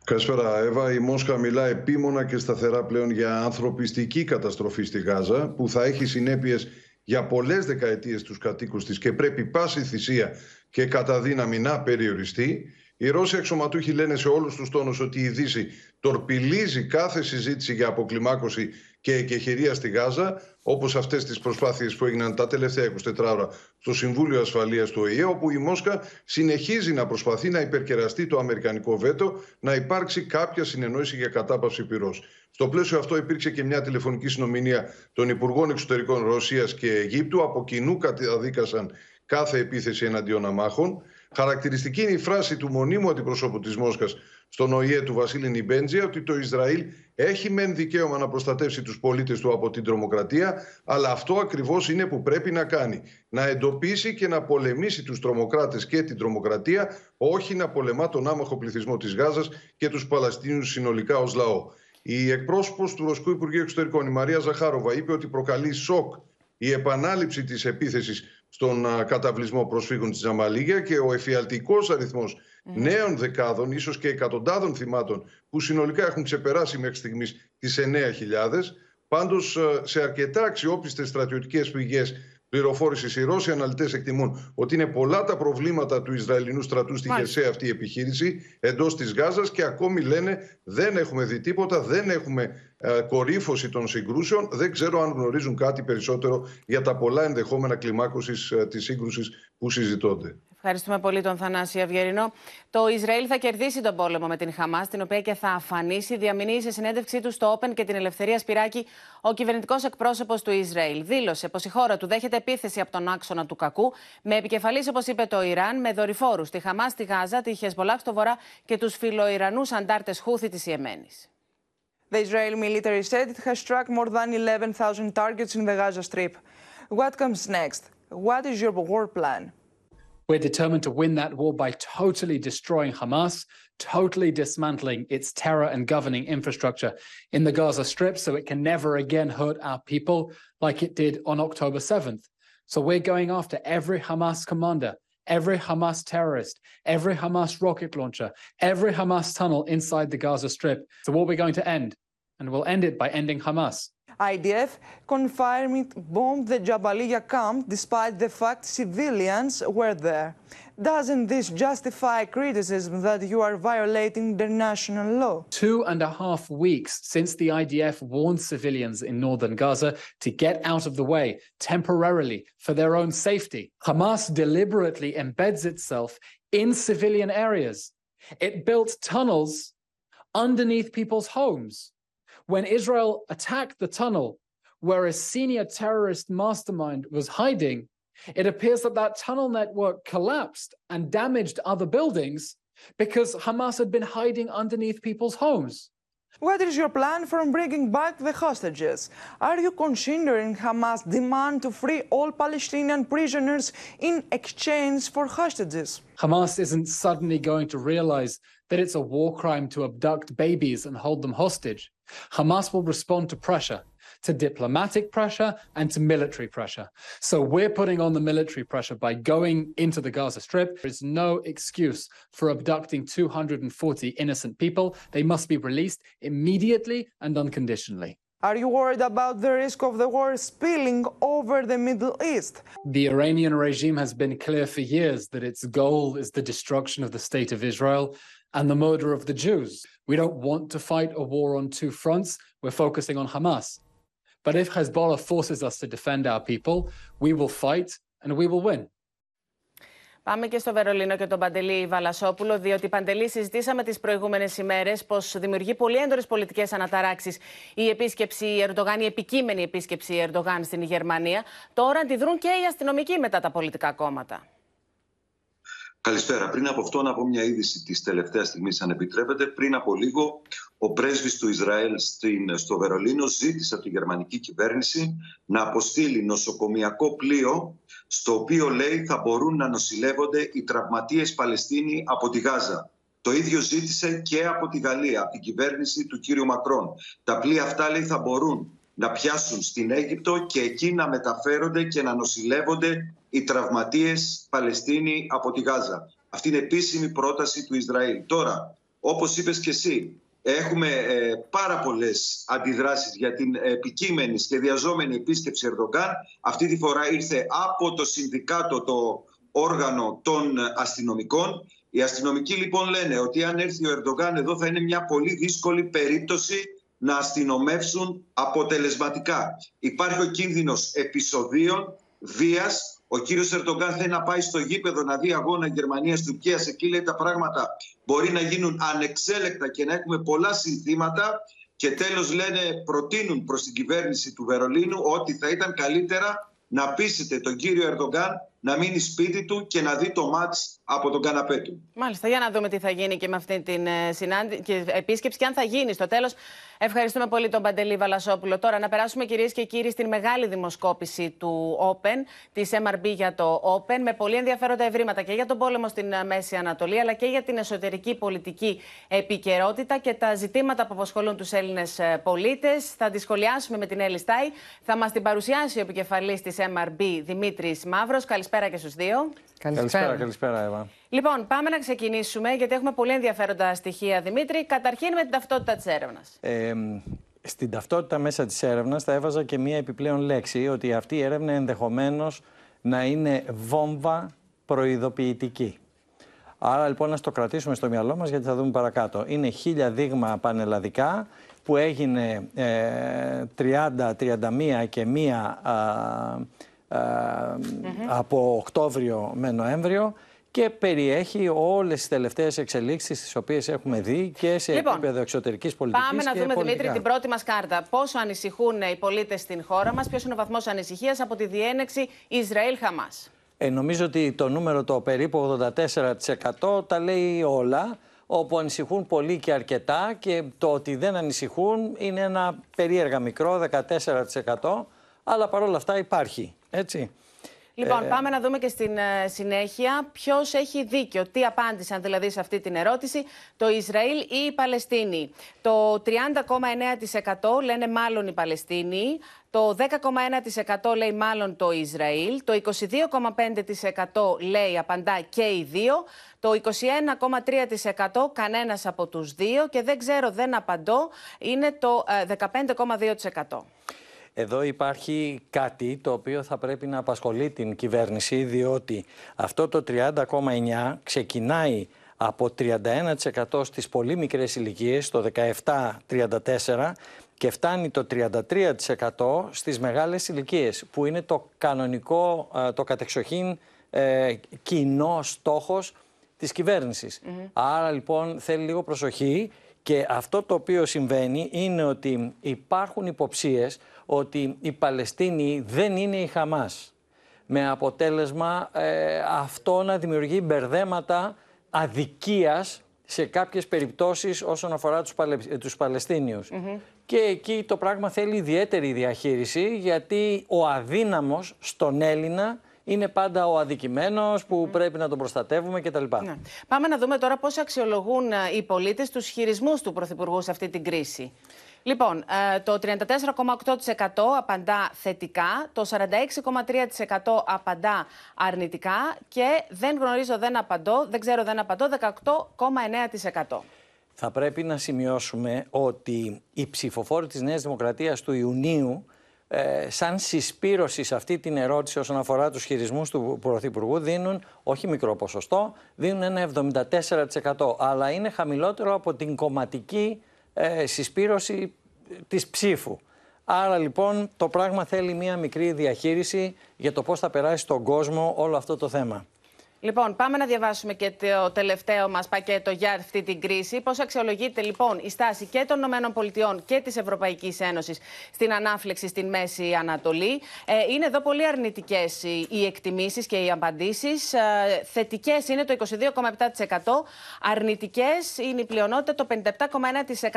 Καλησπέρα, Εύα. Η Μόσχα μιλά επίμονα και σταθερά πλέον για ανθρωπιστική καταστροφή στη Γάζα που θα έχει συνέπειες για πολλές δεκαετίες τους κατοίκους της και πρέπει πάση θυσία και κατά δύναμη να περιοριστεί. Οι Ρώσοι αξιωματούχοι λένε σε όλους τους τόνους ότι η Δύση τορπιλίζει κάθε συζήτηση για αποκλιμάκωση και εκεχηρία στη Γάζα, όπως αυτές τις προσπάθειες που έγιναν τα τελευταία 24 ώρα στο Συμβούλιο Ασφαλείας του ΟΗΕ, όπου η Μόσχα συνεχίζει να προσπαθεί να υπερκεραστεί το αμερικανικό βέτο, να υπάρξει κάποια συνεννόηση για κατάπαυση πυρός. Στο πλαίσιο αυτό υπήρξε και μια τηλεφωνική συνομιλία των Υπουργών Εξωτερικών Ρωσίας και Αιγύπτου. Από κοινού καταδίκασαν κάθε επίθεση εναντίον αμάχων. Χαρακτηριστική είναι η φράση του μονίμου αντιπροσώπου της Μόσχας στον ΟΗΕ του Βασίλη Νιμπέντζια ότι το Ισραήλ έχει μεν δικαίωμα να προστατεύσει τους πολίτες του από την τρομοκρατία, αλλά αυτό ακριβώς είναι που πρέπει να κάνει. Να εντοπίσει και να πολεμήσει τους τρομοκράτες και την τρομοκρατία, όχι να πολεμά τον άμαχο πληθυσμό της Γάζας και τους Παλαιστίνιους συνολικά ως λαό. Η εκπρόσωπος του Ρωσικού Υπουργείου Εξωτερικών, η Μαρία Ζαχάροβα, είπε ότι προκαλεί σοκ η επανάληψη της επίθεσης στον καταβλισμό προσφύγων της Ζαμαλίγια και ο εφιαλτικός αριθμός νέων δεκάδων, ίσως και εκατοντάδων θυμάτων που συνολικά έχουν ξεπεράσει μέχρι στιγμής τις 9.000 Πάντως σε αρκετά αξιόπιστες στρατιωτικές πηγές πληροφόρησης. Οι Ρώσοι αναλυτές εκτιμούν ότι είναι πολλά τα προβλήματα του Ισραηλινού στρατού στη χερσαία αυτή η επιχείρηση εντός της Γάζας και ακόμη λένε δεν έχουμε δει τίποτα, δεν έχουμε ε, κορύφωση των συγκρούσεων. Δεν ξέρω αν γνωρίζουν κάτι περισσότερο για τα πολλά ενδεχόμενα κλιμάκωσης ε, της σύγκρουσης που συζητώνται. Ευχαριστούμε πολύ τον Θανάση Αυγερινό. Το Ισραήλ θα κερδίσει τον πόλεμο με την Χαμάς, την οποία και θα αφανίσει. Διαμηνύει σε συνέντευξή του στο Open και την Ελευθερία Σπυράκη ο κυβερνητικός εκπρόσωπος του Ισραήλ. Δήλωσε πως η χώρα του δέχεται επίθεση από τον άξονα του κακού, με επικεφαλής, όπως είπε το Ιράν, με δορυφόρους στη Χαμάς, στη Γάζα, τη Χεσμολάχ στο βορρά και τους φιλοϊρανούς αντάρτες Χούθη της Ιεμένης. The Israeli military said it has struck more than 11,000 targets in the Gaza Strip. What comes next? What is your war plan? We're determined to win that war by totally destroying Hamas, totally dismantling its terror and governing infrastructure in the Gaza Strip so it can never again hurt our people like it did on October 7th. So we're going after every Hamas commander, every Hamas terrorist, every Hamas rocket launcher, every Hamas tunnel inside the Gaza Strip. So what we're going to end, and we'll end it by ending Hamas. IDF confirmed it bombed the Jabalia camp despite the fact civilians were there. Doesn't this justify criticism that you are violating international law? Two and a half weeks since the IDF warned civilians in northern Gaza to get out of the way temporarily for their own safety, Hamas deliberately embeds itself in civilian areas. It built tunnels underneath people's homes when Israel attacked the tunnel where a senior terrorist mastermind was hiding, it appears that that tunnel network collapsed and damaged other buildings because Hamas had been hiding underneath people's homes. What is your plan for bringing back the hostages? Are you considering Hamas' demand to free all Palestinian prisoners in exchange for hostages? Hamas isn't suddenly going to realize that it's a war crime to abduct babies and hold them hostage. Hamas will respond to pressure, to diplomatic pressure and to military pressure. So we're putting on the military pressure by going into the Gaza Strip. There is no excuse for abducting 240 innocent people. They must be released immediately and unconditionally. Are you worried about the risk of the war spilling over the Middle East? The Iranian regime has been clear for years that its goal is the destruction of the state of Israel and the murder of the Jews. We don't want to fight a war on two fronts. We're focusing on Hamas. But if Hezbollah forces us to defend our people, we will fight and we will win. Πάμε και στο Βερολίνο και τον Παντελή Βαλασόπουλο, διότι Παντελή συζητήσαμε τις προηγούμενες ημέρες πως δημιουργεί πολύ έντονες πολιτικές αναταράξεις η επίσκεψη Ερντογάν, η επικείμενη επίσκεψη Ερντογάν στην Γερμανία. Τώρα αντιδρούν και οι αστυνομικοί μετά τα πολιτικά κόμματα. Καλησπέρα. Πριν από αυτό να πω μια είδηση της τελευταίας στιγμής, αν επιτρέπετε. Πριν από λίγο, ο πρέσβης του Ισραήλ στην, στο Βερολίνο ζήτησε από τη γερμανική κυβέρνηση να αποστείλει νοσοκομιακό πλοίο, στο οποίο λέει θα μπορούν να νοσηλεύονται οι τραυματίες Παλαιστίνοι από τη Γάζα. Το ίδιο ζήτησε και από τη Γαλλία, από την κυβέρνηση του κύριου Μακρόν. Τα πλοία αυτά λέει θα μπορούν να πιάσουν στην Αίγυπτο και εκεί να μεταφέρονται και να νοσηλεύονται οι τραυματίες Παλαιστίνοι από τη Γάζα. Αυτή είναι επίσημη πρόταση του Ισραήλ. Τώρα, όπως είπες και εσύ, έχουμε ε, πάρα πολλές αντιδράσεις για την επικείμενη σχεδιαζόμενη επίσκεψη Ερδογκάν. Αυτή τη φορά ήρθε από το συνδικάτο, το όργανο των αστυνομικών. Οι αστυνομικοί λοιπόν λένε ότι αν έρθει ο Ερντογάν εδώ θα είναι μια πολύ δύσκολη περίπτωση να αστυνομεύσουν αποτελεσματικά. Υπάρχει ο κίνδυνος επεισοδίων, βίας. Ο κύριος Ερντογκάν θέλει να πάει στο γήπεδο να δει αγώνα Γερμανίας-Τουρκίας. Εκεί λέει τα πράγματα μπορεί να γίνουν ανεξέλεκτα και να έχουμε πολλά συνθήματα. Και τέλος λένε, προτείνουν προς την κυβέρνηση του Βερολίνου ότι θα ήταν καλύτερα να πείσετε τον κύριο Ερντογκάν να μείνει σπίτι του και να δει το μάτς από τον καναπέ του. Μάλιστα, για να δούμε τι θα γίνει και με αυτή την ε, συνάντηση και επίσκεψη και αν θα γίνει στο τέλος. Ευχαριστούμε πολύ τον Παντελή Βαλασόπουλο. Τώρα να περάσουμε κυρίες και κύριοι στην μεγάλη δημοσκόπηση του Open, της MRB για το Open, με πολύ ενδιαφέροντα ευρήματα και για τον πόλεμο στην ε, Μέση Ανατολή, αλλά και για την εσωτερική πολιτική επικαιρότητα και τα ζητήματα που απασχολούν τους Έλληνες ε, πολίτες. Θα τη σχολιάσουμε με την Έλλη Στάι. Θα μας την παρουσιάσει ο επικεφαλής της MRB, Δημήτρης Μαύρος. Καλησπέρα καλησπέρα και στους δύο. Καλησπέρα, καλησπέρα, Εύα. Λοιπόν, πάμε να ξεκινήσουμε, γιατί έχουμε πολύ ενδιαφέροντα στοιχεία, Δημήτρη. Καταρχήν με την ταυτότητα της έρευνας. Ε, στην ταυτότητα μέσα της έρευνας θα έβαζα και μία επιπλέον λέξη ότι αυτή η έρευνα ενδεχομένως να είναι βόμβα προειδοποιητική. Άρα λοιπόν να το κρατήσουμε στο μυαλό μας γιατί θα δούμε παρακάτω. Είναι χίλια δείγμα πανελλαδικά που έγινε ε, 30, 31 και μία από Οκτώβριο με Νοέμβριο και περιέχει όλες τις τελευταίες εξελίξεις τις οποίες έχουμε δει και σε Λοιπόν, επίπεδο εξωτερικής πολιτικής Πάμε να και δούμε, πολιτικά. Δημήτρη, την πρώτη μας κάρτα. Πόσο ανησυχούν οι πολίτες στην χώρα μας, ποιος είναι ο βαθμός ανησυχίας από τη διένεξη Ισραήλ-Χαμάς; Ε, νομίζω ότι το νούμερο το περίπου 84% τα λέει όλα, όπου ανησυχούν πολύ και αρκετά και το ότι δεν ανησυχούν είναι ένα περίεργα μικρό 14%, αλλά παρόλα αυτά υπάρχει, έτσι. Λοιπόν, Ε, πάμε να δούμε και στην ε, συνέχεια ποιος έχει δίκιο. Τι απάντησαν δηλαδή σε αυτή την ερώτηση, το Ισραήλ ή η Παλαιστίνη. Το 30,9% λένε μάλλον η Παλαιστίνη. Το 10,1% λέει μάλλον το Ισραήλ. Το 22,5% λέει απαντά και οι δύο. Το 21,3% κανένας από τους δύο. Και δεν ξέρω, δεν απαντώ, είναι το ε, 15,2%. Εδώ υπάρχει κάτι το οποίο θα πρέπει να απασχολεί την κυβέρνηση διότι αυτό το 30,9 ξεκινάει από 31% στις πολύ μικρές ηλικίες, το 17-34 και φτάνει το 33% στις μεγάλες ηλικίες που είναι το κανονικό, ε, το κατεξοχήν ε, κοινό στόχος της κυβέρνησης. Άρα λοιπόν θέλει λίγο προσοχή και αυτό το οποίο συμβαίνει είναι ότι υπάρχουν υποψίες ότι η Παλαιστίνη δεν είναι η Χαμάς. Με αποτέλεσμα ε, αυτό να δημιουργεί μπερδέματα αδικίας σε κάποιες περιπτώσεις όσον αφορά τους, Παλαι... ε, τους Παλαιστίνιους. Και εκεί το πράγμα θέλει ιδιαίτερη διαχείριση γιατί ο αδύναμος στον Έλληνα είναι πάντα ο αδικημένος που πρέπει να τον προστατεύουμε κτλ. Ναι. Πάμε να δούμε τώρα πώς αξιολογούν ε, οι πολίτες τους χειρισμούς του Πρωθυπουργού σε αυτή την κρίση. Λοιπόν, ε, το 34,8% απαντά θετικά, το 46,3% απαντά αρνητικά και δεν γνωρίζω, δεν απαντώ, δεν ξέρω, δεν απαντώ, 18,9%. Θα πρέπει να σημειώσουμε ότι οι ψηφοφόροι της Νέας Δημοκρατίας του Ιουνίου ε, σαν συσπήρωση σε αυτή την ερώτηση όσον αφορά τους χειρισμούς του Πρωθυπουργού δίνουν όχι μικρό ποσοστό, δίνουν ένα 74% αλλά είναι χαμηλότερο από την κομματική ε, συσπήρωση της ψήφου. Άρα λοιπόν το πράγμα θέλει μία μικρή διαχείριση για το πώς θα περάσει στον κόσμο όλο αυτό το θέμα. Λοιπόν, πάμε να διαβάσουμε και το τελευταίο μας πακέτο για αυτή την κρίση. Πώς αξιολογείται λοιπόν η στάση και των ΗΠΑ και της Ευρωπαϊκής Ένωσης στην ανάφλεξη στην Μέση Ανατολή. Ε, είναι εδώ πολύ αρνητικές οι, οι εκτιμήσεις και οι απαντήσεις. Ε, Θετικές είναι το 22,7%. Αρνητικές είναι η πλειονότητα το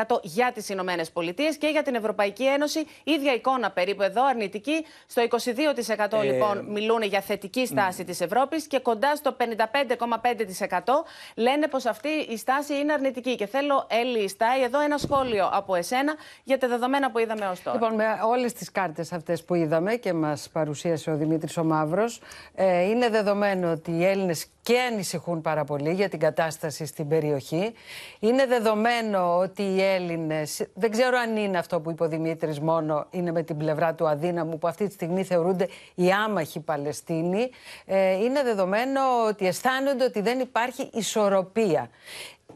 57,1% για τις Ηνωμένες Πολιτείες και για την Ευρωπαϊκή Ένωση. ίδια εικόνα περίπου εδώ, αρνητική. Στο 22% Ε, λοιπόν μιλούν για θετική στάση της Ευρώπης και κοντά στο 55,5% λένε πως αυτή η στάση είναι αρνητική. Και θέλω, Έλλη Στάι, εδώ ένα σχόλιο από εσένα για τα δεδομένα που είδαμε ως τώρα. Λοιπόν, με όλες τις κάρτες αυτές που είδαμε και μας παρουσίασε ο Δημήτρης ο Μαύρος, ε, είναι δεδομένο ότι οι Έλληνες και ανησυχούν πάρα πολύ για την κατάσταση στην περιοχή. Είναι δεδομένο ότι οι Έλληνες, δεν ξέρω αν είναι αυτό που είπε ο Δημήτρης μόνο, είναι με την πλευρά του αδύναμου που αυτή τη στιγμή θεωρούνται οι άμαχοι Παλαιστίνοι. Ε, είναι δεδομένο ότι αισθάνονται ότι δεν υπάρχει ισορροπία.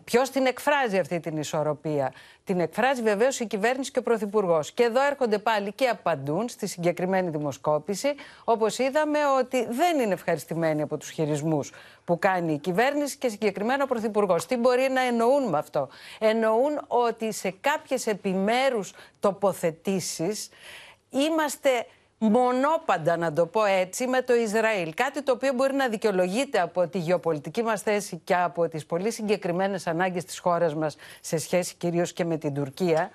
Ποιος την εκφράζει αυτή την ισορροπία; Την εκφράζει βεβαίως η κυβέρνηση και ο Πρωθυπουργός. Και εδώ έρχονται πάλι και απαντούν στη συγκεκριμένη δημοσκόπηση, όπως είδαμε ότι δεν είναι ευχαριστημένοι από τους χειρισμούς που κάνει η κυβέρνηση και συγκεκριμένα ο Πρωθυπουργός. Τι μπορεί να εννοούν με αυτό; Εννοούν ότι σε κάποιες επιμέρους τοποθετήσεις είμαστε μονόπαντα, να το πω έτσι, με το Ισραήλ. Κάτι το οποίο μπορεί να δικαιολογείται από τη γεωπολιτική μας θέση και από τις πολύ συγκεκριμένες ανάγκες της χώρας μας σε σχέση κυρίως και με την Τουρκία.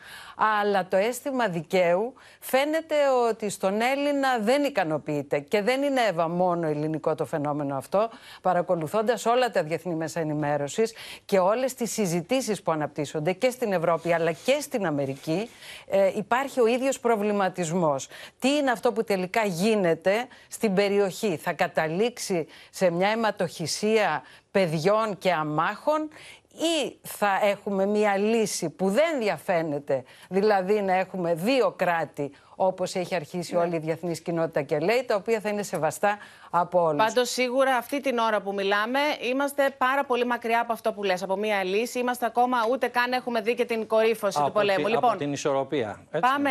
Αλλά το αίσθημα δικαίου φαίνεται ότι στον Έλληνα δεν ικανοποιείται. Και δεν είναι Εύα μόνο ελληνικό το φαινόμενο αυτό. Παρακολουθώντας όλα τα διεθνή μέσα ενημέρωσης και όλες τις συζητήσεις που αναπτύσσονται και στην Ευρώπη αλλά και στην Αμερική, ε, υπάρχει ο ίδιος προβληματισμός. Τι είναι αυτό που τελικά γίνεται στην περιοχή. Θα καταλήξει σε μια αιματοχυσία παιδιών και αμάχων ή θα έχουμε μία λύση που δεν διαφαίνεται, δηλαδή να έχουμε δύο κράτη όπως έχει αρχίσει Ναι. όλη η διεθνής κοινότητα και λέει, τα οποία θα είναι σεβαστά από όλους. Πάντως, σίγουρα αυτή την ώρα που μιλάμε, είμαστε πάρα πολύ μακριά από αυτό που λες, από μία λύση. Είμαστε ακόμα ούτε καν έχουμε δει και την κορύφωση του από, πολέμου. τη- λοιπόν, από την ισορροπία. έτσι. Πάμε,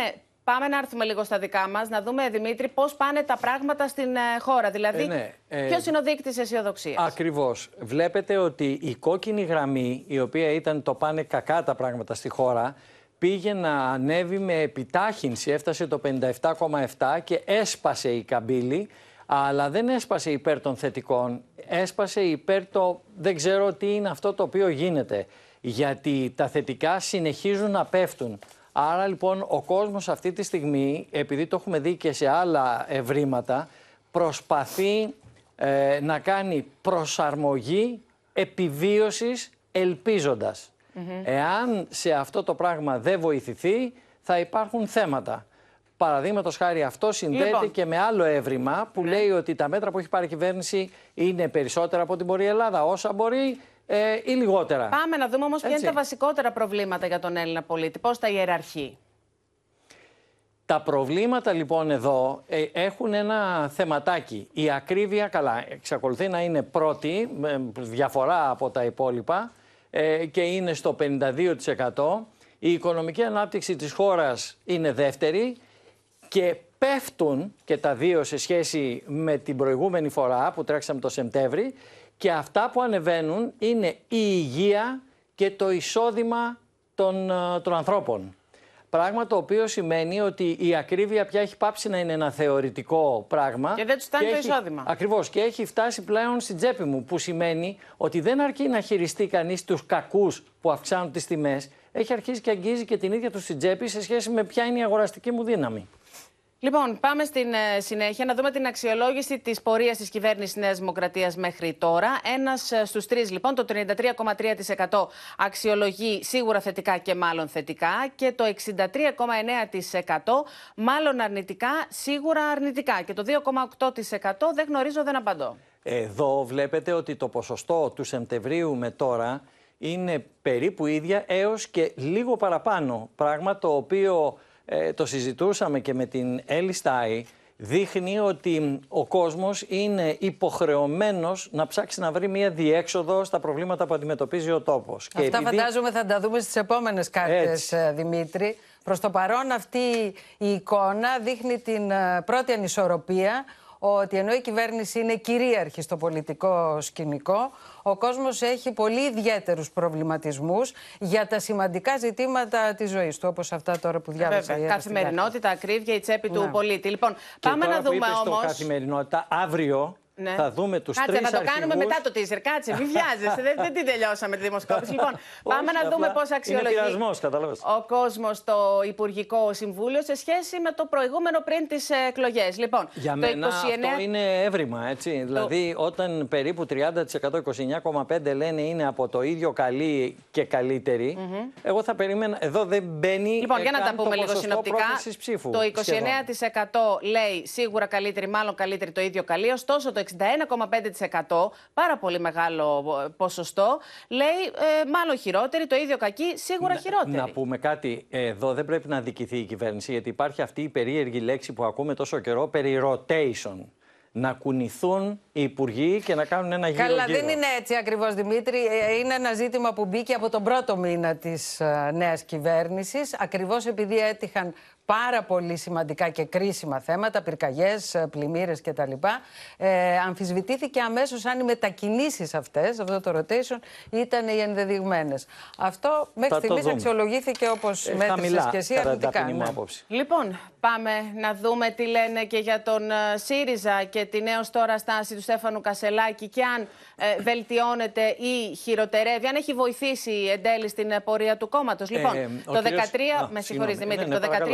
πάμε να έρθουμε λίγο στα δικά μας, να δούμε, Δημήτρη, πώς πάνε τα πράγματα στην ε, χώρα. Δηλαδή, Ε, ναι, ε, ποιος είναι ο δείκτης αισιοδοξίας; Ακριβώς. Βλέπετε ότι η κόκκινη γραμμή, η οποία ήταν το πάνε κακά τα πράγματα στη χώρα, πήγε να ανέβει με επιτάχυνση, έφτασε το 57,7 και έσπασε η καμπύλη, αλλά δεν έσπασε υπέρ των θετικών, έσπασε υπέρ το δεν ξέρω τι είναι αυτό το οποίο γίνεται, γιατί τα θετικά συνεχίζουν να πέφτουν. Άρα λοιπόν ο κόσμος αυτή τη στιγμή, επειδή το έχουμε δει και σε άλλα ευρήματα, προσπαθεί ε, να κάνει προσαρμογή επιβίωσης ελπίζοντας. Εάν σε αυτό το πράγμα δεν βοηθηθεί, θα υπάρχουν θέματα. Παραδείγματος χάρη, αυτό συνδέεται Λοιπόν. και με άλλο έβριμα που λέει ότι τα μέτρα που έχει πάρει η κυβέρνηση είναι περισσότερα από ό,τι μπορεί η Ελλάδα, όσα μπορεί ε, ή λιγότερα. Πάμε να δούμε όμως ποια είναι Έτσι. τα βασικότερα προβλήματα για τον Έλληνα πολίτη. Πώς τα ιεραρχεί; Τα προβλήματα λοιπόν εδώ ε, έχουν ένα θεματάκι. Η ακρίβεια, καλά, εξακολουθεί να είναι πρώτη, με διαφορά από τα υπόλοιπα ε, και είναι στο 52%. Η οικονομική ανάπτυξη της χώρας είναι δεύτερη και πέφτουν και τα δύο σε σχέση με την προηγούμενη φορά που τρέξαμε το Σεπτέμβρη και αυτά που ανεβαίνουν είναι η υγεία και το εισόδημα των, ε, των ανθρώπων. Πράγμα το οποίο σημαίνει ότι η ακρίβεια πια έχει πάψει να είναι ένα θεωρητικό πράγμα. Και δεν τους φτάνει το έχει- εισόδημα. Ακριβώς και έχει φτάσει πλέον στην τσέπη μου που σημαίνει ότι δεν αρκεί να χειριστεί κανείς τους κακούς που αυξάνουν τις τιμές έχει αρχίσει και αγγίζει και την ίδια τους στην τσέπη σε σχέση με ποια είναι η αγοραστική μου δύναμη. Λοιπόν, πάμε στην ε, συνέχεια να δούμε την αξιολόγηση της πορείας της κυβέρνησης Νέας Δημοκρατίας μέχρι τώρα. Ένας στους τρεις, λοιπόν, το 33,3% αξιολογεί σίγουρα θετικά και μάλλον θετικά και το 63,9% μάλλον αρνητικά, σίγουρα αρνητικά. Και το 2,8% δεν γνωρίζω, δεν απαντώ. Εδώ βλέπετε ότι το ποσοστό του Σεπτεμβρίου με τώρα είναι περίπου ίδια έως και λίγο παραπάνω. Πράγμα το οποίο ε, το συζητούσαμε και με την Έλλη Στάι, δείχνει ότι ο κόσμος είναι υποχρεωμένος να ψάξει να βρει μια διέξοδο στα προβλήματα που αντιμετωπίζει ο τόπος. Και Αυτά επειδή- φαντάζομαι θα τα δούμε στις επόμενες κάρτες, Έτσι. ε, Δημήτρη. Προς το παρόν αυτή η εικόνα δείχνει την ε, πρώτη ανισορροπία ότι ενώ η κυβέρνηση είναι κυρίαρχη στο πολιτικό σκηνικό, ο κόσμος έχει πολύ ιδιαίτερους προβληματισμούς για τα σημαντικά ζητήματα της ζωής του, όπως αυτά τώρα που διάβασα. Βέβαια, η Εύα στην καθημερινότητα, ακρίβεια, η τσέπη του Ναι. πολίτη. Λοιπόν, Και πάμε τώρα να που δούμε είπες το όμω. καθημερινότητα, αύριο Ναι. θα δούμε τους Κάτσε, τρεις να το κάνουμε αρχηγούς. μετά το teaser. Κάτσε, μην βιάζεσαι. δεν, δεν την τελειώσαμε τη δημοσκόπηση. λοιπόν, πάμε να Όχι, δούμε απλά πώ αξιολογεί Είναι πειρασμός, κατάλαβες. ο κόσμος το Υπουργικό Συμβούλιο σε σχέση με το προηγούμενο πριν τις εκλογές. Λοιπόν, Για το μένα 29... αυτό είναι έβριμα, έτσι. Δηλαδή, όταν περίπου 30%, 29,5% λένε είναι από το ίδιο καλή και καλύτερη, εγώ θα περίμενα. Εδώ δεν μπαίνει. Λοιπόν, ε, για να τα καν πούμε το λίγο ποσοστό συνοπτικά. πρόθεσης Ψήφου, το σχεδόν. 29% λέει σίγουρα καλύτερη, μάλλον καλύτερη το ίδιο καλή. Ωστόσο, το 61,5%, πάρα πολύ μεγάλο ε, ποσοστό, λέει ε, μάλλον χειρότερη, το ίδιο κακή, σίγουρα χειρότερη. Να πούμε κάτι. Εδώ δεν πρέπει να δικηθεί η κυβέρνηση, γιατί υπάρχει αυτή η περίεργη λέξη που ακούμε τόσο καιρό περί rotation. Να κουνηθούν οι υπουργοί και να κάνουν ένα γύρο Καλά, δεν είναι έτσι ακριβώς, Δημήτρη. Ε, Είναι ένα ζήτημα που μπήκε από τον πρώτο μήνα της ε, νέας κυβέρνησης, ακριβώς επειδή έτυχαν πάρα πολύ σημαντικά και κρίσιμα θέματα, πυρκαγιές, ε, πλημμύρες κτλ. Ε, αμφισβητήθηκε αμέσως αν οι μετακινήσεις αυτές, αυτό το rotation, ήταν οι ενδεδειγμένες. Αυτό μέχρι Θα το στιγμής δούμε. αξιολογήθηκε όπως Ε, μέτρησες χαμηλά, και εσύ κατά την αρνητικά. ταπεινή μου ναι. άποψη. Λοιπόν, πάμε να δούμε τι λένε και για τον ε, ΣΥΡΙΖΑ και την έως τώρα στάση του Στέφανου Κασελάκη και αν ε, βελτιώνεται ή χειροτερεύει, αν έχει βοηθήσει εν τέλει στην ε, πορεία του κόμματος. Λοιπόν, Ε, ο το 13, κύριος- Α, με συγγνώμη. συγχωρείς Δημήτρη, Ναι, ναι, το παρακαλώ,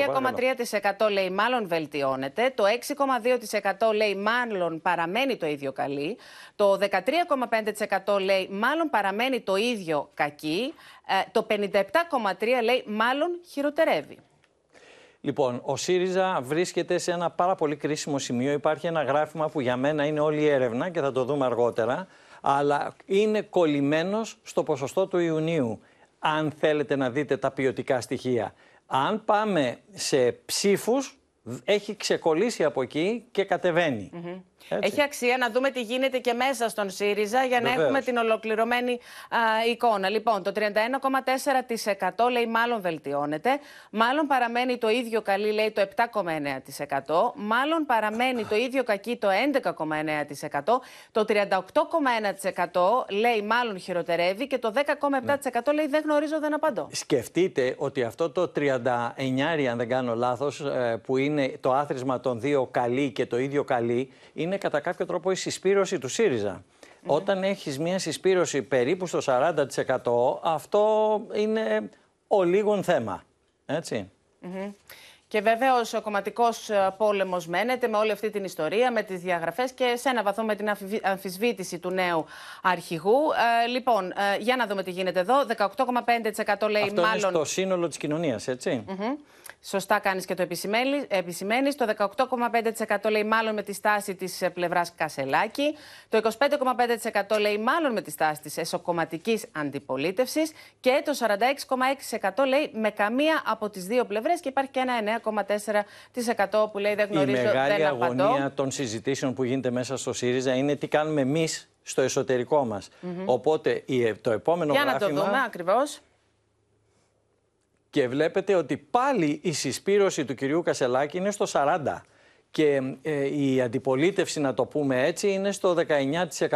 13,3% λέει μάλλον βελτιώνεται, το 6,2% λέει μάλλον παραμένει το ίδιο καλή, το 13,5% λέει μάλλον παραμένει το ίδιο κακή, ε, το 57,3% λέει μάλλον χειροτερεύει. Λοιπόν, ο ΣΥΡΙΖΑ βρίσκεται σε ένα πάρα πολύ κρίσιμο σημείο. Υπάρχει ένα γράφημα που για μένα είναι όλη η έρευνα και θα το δούμε αργότερα. Αλλά είναι κολλημένος στο ποσοστό του Ιουνίου. Αν θέλετε να δείτε τα ποιοτικά στοιχεία. Αν πάμε σε ψήφους, έχει ξεκολλήσει από εκεί και κατεβαίνει. Έτσι. Έχει αξία να δούμε τι γίνεται και μέσα στον ΣΥΡΙΖΑ για να Βεβαίως. έχουμε την ολοκληρωμένη α, εικόνα. Λοιπόν, το 31,4% λέει μάλλον βελτιώνεται. Μάλλον παραμένει το ίδιο καλή, λέει το 7,9%. Μάλλον παραμένει το ίδιο κακή, το 11,9%. Το 38,1% λέει μάλλον χειροτερεύει και το 10,7% λέει δεν γνωρίζω, δεν απαντώ. Σκεφτείτε ότι αυτό το 39, αν δεν κάνω λάθος, ε, που είναι το άθροισμα των δύο καλή και το ίδιο καλή, είναι κατά κάποιο τρόπο η συσπήρωση του ΣΥΡΙΖΑ. Όταν έχεις μια συσπήρωση περίπου στο 40%, αυτό είναι ο λίγον θέμα. Έτσι. Μμμ. Και βεβαίως ο κομματικός πόλεμος μένεται με όλη αυτή την ιστορία, με τις διαγραφές και σε ένα βαθμό με την αμφιβ- αμφισβήτηση του νέου αρχηγού. Ε, λοιπόν, ε, για να δούμε τι γίνεται εδώ. 18,5% λέει αυτό μάλλον. είναι στο σύνολο της κοινωνίας, έτσι. Μμμ. Σωστά κάνεις και το επισημαίνει- επισημαίνεις. Το 18,5% λέει μάλλον με τη στάση της ε, πλευράς Κασελάκη. Το 25,5% λέει μάλλον με τη στάση της εσωκομματικής αντιπολίτευσης. Και το 46,6% λέει με καμία από τις δύο πλευρές. Και υπάρχει και ένα 9,4% που λέει δεν Η γνωρίζω, μεγάλη δεν απαντώ. αγωνία των συζητήσεων που γίνεται μέσα στο ΣΥΡΙΖΑ είναι τι κάνουμε εμείς στο εσωτερικό μας. Μμμ. Οπότε η- το επόμενο Για να το γράφημα... δούμε ακριβώς. Και βλέπετε ότι πάλι η συσπήρωση του κυρίου Κασελάκη είναι στο 40% και ε, η αντιπολίτευση, να το πούμε έτσι, είναι στο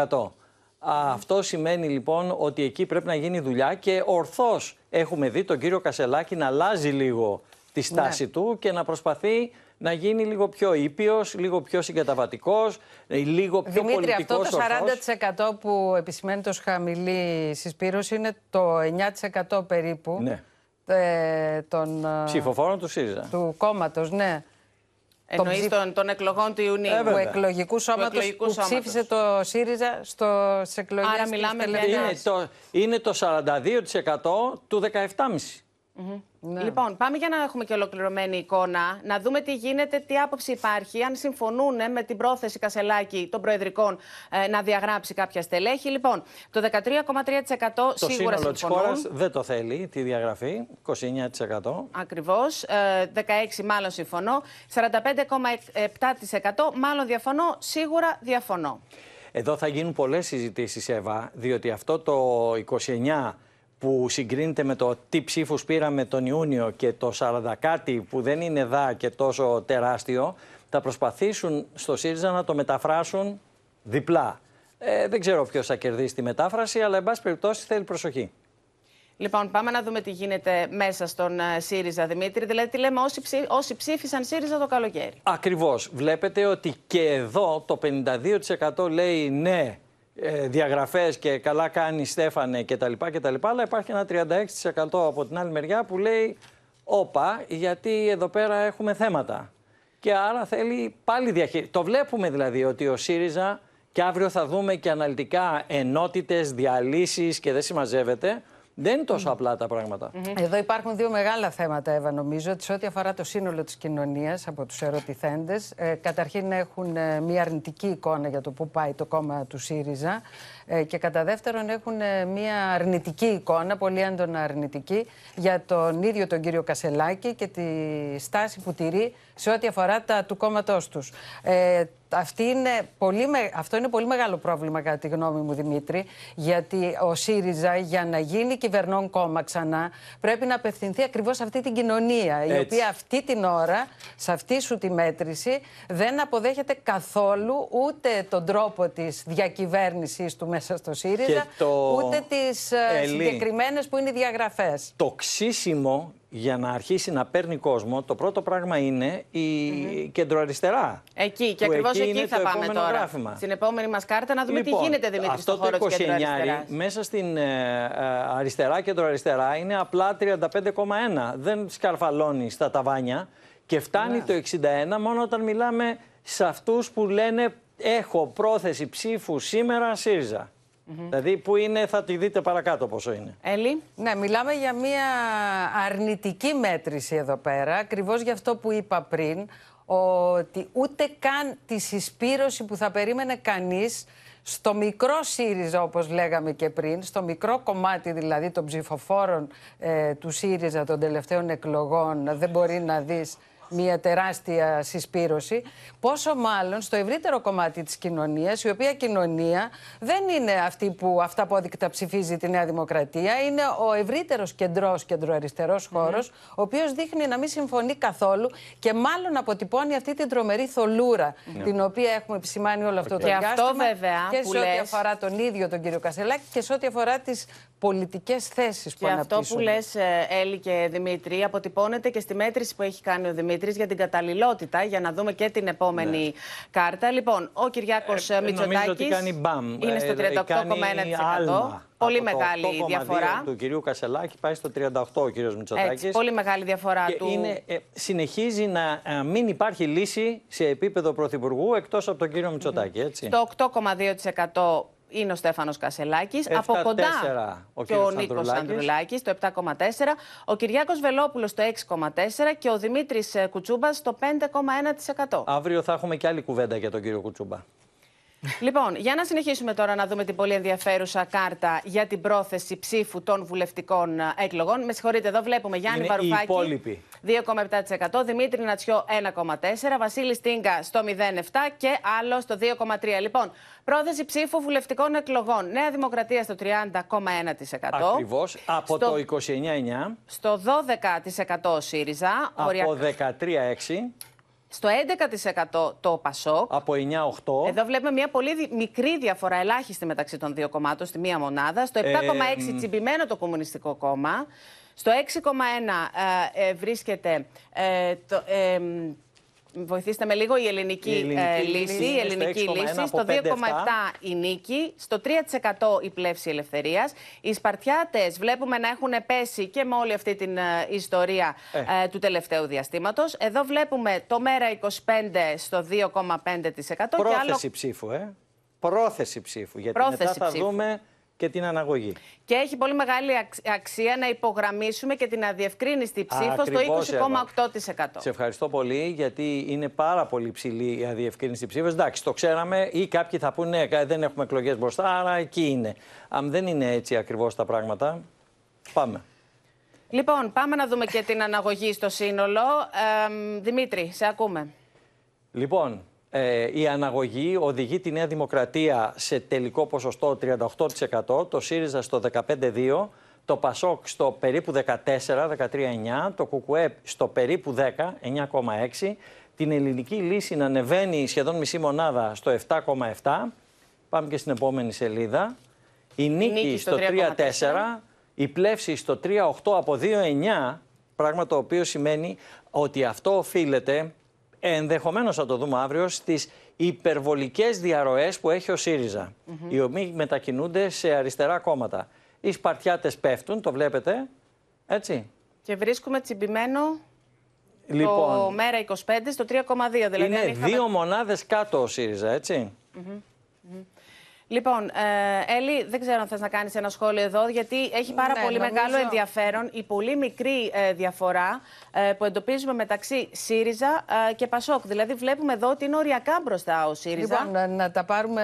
19%. Αυτό σημαίνει λοιπόν ότι εκεί πρέπει να γίνει δουλειά και ορθώς έχουμε δει τον κύριο Κασελάκη να αλλάζει λίγο τη στάση Ναι. του και να προσπαθεί να γίνει λίγο πιο ήπιος, λίγο πιο συγκαταβατικός, ε, λίγο πιο Δημήτρη, αυτό πολιτικός το ορθός. 40% που επισημαίνεται ως χαμηλή συσπήρωση είναι το 9% περίπου Ναι. Ε, των, ε, Ψηφοφόρων του ΣΥΡΙΖΑ. του κόμματος, ναι. Εννοείς ψηφ- των, των εκλογών του Ιουνίου. Ε, του εκλογικού σώματος εκλογικού που σώματος. ψήφισε το ΣΥΡΙΖΑ στο, στις εκλογές Άρα της μιλάμε για τελευταίας. Είναι το, είναι το 42% του 17,5%. Μμμ. Ναι. Λοιπόν, πάμε για να έχουμε και ολοκληρωμένη εικόνα, να δούμε τι γίνεται, τι άποψη υπάρχει, αν συμφωνούν με την πρόθεση Κασελάκη των Προεδρικών ε, να διαγράψει κάποια στελέχη. Λοιπόν, το 13,3% Το σίγουρα σύνολο της συμφωνούν. χώρας δεν το θέλει τη διαγραφή, 29%. Ακριβώς, ε, 16 μάλλον συμφωνώ, 45,7% μάλλον διαφωνώ, σίγουρα διαφωνώ. Εδώ θα γίνουν πολλές συζητήσεις, Εύα, διότι αυτό το 29 που συγκρίνεται με το τι ψήφους πήραμε τον Ιούνιο και το 40 κάτι που δεν είναι δά και τόσο τεράστιο, θα προσπαθήσουν στο ΣΥΡΙΖΑ να το μεταφράσουν διπλά. Ε, δεν ξέρω ποιος θα κερδίσει τη μετάφραση, αλλά εν πάση περιπτώσει θέλει προσοχή. Λοιπόν, πάμε να δούμε τι γίνεται μέσα στον ε, ΣΥΡΙΖΑ, Δημήτρη. Δηλαδή, τι λέμε όσοι, ψή- όσοι ψήφισαν ΣΥΡΙΖΑ το καλοκαίρι. Ακριβώς. Βλέπετε ότι και εδώ το 52% λέει ναι, ε, διαγραφές και καλά κάνει Στέφανε κτλ. κτλ αλλά υπάρχει ένα 36% από την άλλη μεριά που λέει όπα γιατί εδώ πέρα έχουμε θέματα. Και άρα θέλει πάλι διαχείριση. Το βλέπουμε δηλαδή ότι ο ΣΥΡΙΖΑ και αύριο θα δούμε και αναλυτικά ενότητες, διαλύσεις και δεν συμμαζεύεται. Δεν είναι τόσο απλά τα πράγματα. Εδώ υπάρχουν δύο μεγάλα θέματα, Εύα, νομίζω, σε ό,τι αφορά το σύνολο της κοινωνίας από τους ερωτηθέντες. Ε, καταρχήν έχουν ε, μια αρνητική εικόνα για το πού πάει το κόμμα του ΣΥΡΙΖΑ ε, και κατά δεύτερον έχουν ε, μια αρνητική εικόνα, πολύ έντονα αρνητική, για τον ίδιο τον κύριο Κασελάκη και τη στάση που τηρεί σε ό,τι αφορά τα του κόμματός τους. Ε, αυτή είναι πολύ με- Αυτό είναι πολύ μεγάλο πρόβλημα, κατά τη γνώμη μου, Δημήτρη, γιατί ο ΣΥΡΙΖΑ για να γίνει κυβερνών κόμμα ξανά πρέπει να απευθυνθεί ακριβώς σε αυτή την κοινωνία, η Έτσι. οποία αυτή την ώρα, σε αυτή σου τη μέτρηση, δεν αποδέχεται καθόλου ούτε τον τρόπο της διακυβέρνησης του μέσα στο ΣΥΡΙΖΑ, Και το- ούτε τις ε, Ελή. συγκεκριμένες που είναι οι διαγραφές. Το ξύσιμο για να αρχίσει να παίρνει κόσμο, το πρώτο πράγμα είναι η κεντροαριστερά. Εκεί και Που ακριβώς εκεί εκεί, είναι θα το πάμε επόμενο τώρα. γράφημα. Στην επόμενη μας κάρτα να δούμε Λοιπόν, τι γίνεται, Δημήτρη, αυτό στον χώρο το της 29 κεντροαριστεράς. μέσα στην ε, ε, αριστερά κεντροαριστερά είναι απλά 35,1. Δεν σκαρφαλώνει στα ταβάνια και φτάνει το 61 μόνο όταν μιλάμε σε αυτούς που λένε έχω πρόθεση ψήφου σήμερα ΣΥΡΙΖΑ. Δηλαδή που είναι, θα τη δείτε παρακάτω πόσο είναι. Έλλη. Ναι, μιλάμε για μια αρνητική μέτρηση εδώ πέρα, ακριβώς για αυτό που είπα πριν, ότι ούτε καν τη συσπήρωση που θα περίμενε κανείς στο μικρό ΣΥΡΙΖΑ, όπως λέγαμε και πριν, στο μικρό κομμάτι δηλαδή των ψηφοφόρων ε, του ΣΥΡΙΖΑ των τελευταίων εκλογών, δεν μπορεί να δεις μια τεράστια συσπήρωση, πόσο μάλλον στο ευρύτερο κομμάτι της κοινωνίας, η οποία κοινωνία δεν είναι αυτή που αυτά που άδικτα ψηφίζει τη Νέα Δημοκρατία, είναι ο ευρύτερος κεντρός, κεντροαριστερός χώρος, ο οποίος δείχνει να μην συμφωνεί καθόλου και μάλλον αποτυπώνει αυτή την τρομερή θολούρα, Ναι. την οποία έχουμε επισημάνει όλο αυτό το Και αυτό, διάστημα βέβαια, και που σε ό,τι λες- αφορά τον ίδιο τον κύριο Κασελάκη και σε ό,τι αφορά τις πολιτικές θέσεις που Και αυτό που αναπτύσσονται. λες ε, Έλλη και Δημήτρη αποτυπώνεται και στη μέτρηση που έχει κάνει ο Δημήτρης για την καταλληλότητα για να δούμε και την επόμενη κάρτα. Λοιπόν, ο Κυριάκος ε, Νομίζω ότι Μητσοτάκης κάνει μπαμ. είναι στο Ε, κάνει 38,1%. άλμα. Πολύ Από το μεγάλη 8,2 διαφορά. του κυρίου Κασελάκη πάει στο 38 ο κύριος Μητσοτάκης. Έτσι, πολύ μεγάλη διαφορά Και του. είναι, ε, συνεχίζει να ε, μην υπάρχει λύση σε επίπεδο πρωθυπουργού εκτός από τον κύριο Μητσοτάκη, έτσι. Στο 8,2% είναι ο Στέφανος Κασελάκης. Από 7,4 κοντά ο και ο κύριος Νίκος Ανδρουλάκης. Ανδρουλάκης, το 7,4%. Ο Κυριάκος Βελόπουλος το 6,4% και ο Δημήτρης ε, Κουτσούμπας το 5,1%. Αύριο θα έχουμε και άλλη κουβέντα για τον κύριο Κουτσούμπα. Λοιπόν, για να συνεχίσουμε τώρα να δούμε την πολύ ενδιαφέρουσα κάρτα για την πρόθεση ψήφου των βουλευτικών ε, εκλογών. Με συγχωρείτε, εδώ βλέπουμε Γιάννη Είναι οι Βαρουφάκη. υπόλοιποι. 2,7%, Δημήτρη Νατσιό 1,4%, Βασίλη Τίνκα στο 0,7% και άλλο στο 2,3%. Λοιπόν, πρόθεση ψήφου βουλευτικών εκλογών. Νέα Δημοκρατία στο 30,1%. Ακριβώς. Από Στο- το 29,9, Στο 12% ο ΣΥΡΙΖΑ. από οριακά- 13,6, Στο 11% το ΠΑΣΟΚ. από 9,8. Εδώ βλέπουμε μια πολύ δι- μικρή διαφορά, ελάχιστη μεταξύ των δύο κομμάτων, στη μία μονάδα. Στο 7,6 Ε, μ. τσιμπημένο το Κομμουνιστικό Κόμμα. Στο 6,1 ε, ε, βρίσκεται ε, το, ε, μ, βοηθήστε με λίγο, η ελληνική, Η ελληνική ε, λύση λύση. είναι Η στο ελληνική 6,1 λύση. από Στο 2,7 η νίκη. Στο 3% η πλεύση ελευθερίας. Οι Σπαρτιάτες βλέπουμε να έχουν πέσει και με όλη αυτή την ε, ιστορία Ε. ε, του τελευταίου διαστήματος. Εδώ βλέπουμε το μέρα 25 στο 2,5%. και άλλο Πρόθεση ψήφου, ε. Πρόθεση ψήφου. Γιατί Πρόθεση μετά θα ψήφου. δούμε και την αναγωγή. Και έχει πολύ μεγάλη αξ- αξία να υπογραμμίσουμε και την αδιευκρίνηστη ψήφος Ακριβώς, στο 20,8%. Σε ευχαριστώ πολύ, γιατί είναι πάρα πολύ ψηλή η αδιευκρίνηστη ψήφος. Εντάξει, το ξέραμε, ή κάποιοι θα πούνε «Ναι, δεν έχουμε εκλογές μπροστά, άρα εκεί είναι. Αν δεν είναι έτσι ακριβώς τα πράγματα, πάμε. Λοιπόν, πάμε να δούμε και την αναγωγή στο σύνολο. Ε, Δημήτρη, σε ακούμε. Λοιπόν, ε, η αναγωγή οδηγεί τη Νέα Δημοκρατία σε τελικό ποσοστό 38%, το ΣΥΡΙΖΑ στο 15,2%, το ΠΑΣΟΚ στο περίπου 14, 13,9%, το ΚΚΕ στο περίπου 10, 9,6%, την ελληνική λύση να ανεβαίνει σχεδόν μισή μονάδα στο 7,7%. Πάμε και στην επόμενη σελίδα. Η νίκη, νίκη στο στο 3,4%, η πλεύση στο 3,8 από 2,9, πράγμα το οποίο σημαίνει ότι αυτό οφείλεται, ενδεχομένως θα το δούμε αύριο, στις υπερβολικές διαρροές που έχει ο ΣΥΡΙΖΑ, Μμμ. οι οποίοι μετακινούνται σε αριστερά κόμματα. Οι Σπαρτιάτες πέφτουν, το βλέπετε, έτσι. Και βρίσκουμε τσιμπημένο το Λοιπόν, μέρα 25 στο 3,2. Δηλαδή, είναι αν είχαμε- δύο μονάδες κάτω ο ΣΥΡΙΖΑ, έτσι. Μμμ, μμμ. Λοιπόν, ε, Έλλη, δεν ξέρω αν θες να κάνεις ένα σχόλιο εδώ, γιατί έχει πάρα Ναι, πολύ νομίζω- μεγάλο ενδιαφέρον η πολύ μικρή ε, διαφορά ε, που εντοπίζουμε μεταξύ ΣΥΡΙΖΑ ε, και ΠΑΣΟΚ. Δηλαδή, βλέπουμε εδώ ότι είναι οριακά μπροστά ο ΣΥΡΙΖΑ. Λοιπόν, να, να τα πάρουμε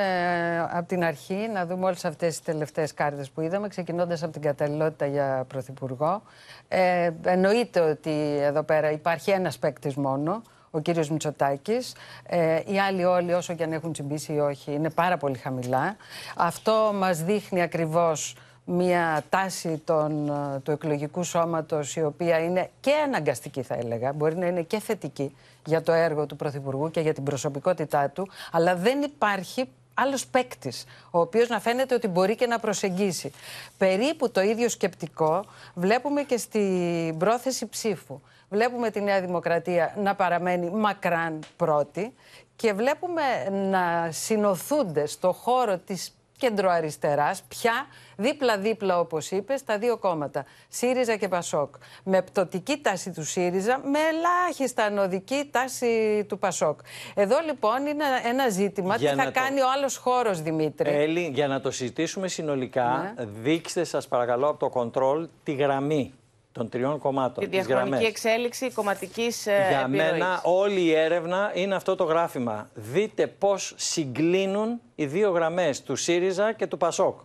από την αρχή, να δούμε όλες αυτές τις τελευταίες κάρτες που είδαμε, ξεκινώντας από την καταλληλότητα για Πρωθυπουργό. Ε, εννοείται ότι εδώ πέρα υπάρχει ένας παίκτης μόνο, ο κύριος Μητσοτάκης. Ε, οι άλλοι όλοι, όσο και αν έχουν τσιμπήσει ή όχι, είναι πάρα πολύ χαμηλά. Αυτό μας δείχνει ακριβώς μια τάση των, ε, του εκλογικού σώματος η οποία είναι και αναγκαστική θα έλεγα, μπορεί να είναι και θετική για το έργο του Πρωθυπουργού και για την προσωπικότητά του, αλλά δεν υπάρχει άλλος παίκτης, ο οποίος να φαίνεται ότι μπορεί και να προσεγγίσει. Περίπου το ίδιο σκεπτικό βλέπουμε και στην πρόθεση ψήφου. Βλέπουμε τη Νέα Δημοκρατία να παραμένει μακράν πρώτη και βλέπουμε να συνοθούνται στο χώρο της κεντροαριστεράς πια δίπλα-δίπλα όπως είπες τα δύο κόμματα ΣΥΡΙΖΑ και ΠΑΣΟΚ με πτωτική τάση του ΣΥΡΙΖΑ με ελάχιστα ανωδική τάση του ΠΑΣΟΚ εδώ λοιπόν είναι ένα ζήτημα Για τι θα να το- κάνει ο άλλος χώρος Δημήτρη Έλλη, για να το συζητήσουμε συνολικά, Ναι. δείξτε σας παρακαλώ από το control τη γραμμή. Των τριών κομμάτων. Τη τις διαχρονική γραμμές. εξέλιξη κομματικής Για επιρροής. μένα όλη η έρευνα είναι αυτό το γράφημα. Δείτε πώς συγκλίνουν οι δύο γραμμές του ΣΥΡΙΖΑ και του ΠΑΣΟΚ.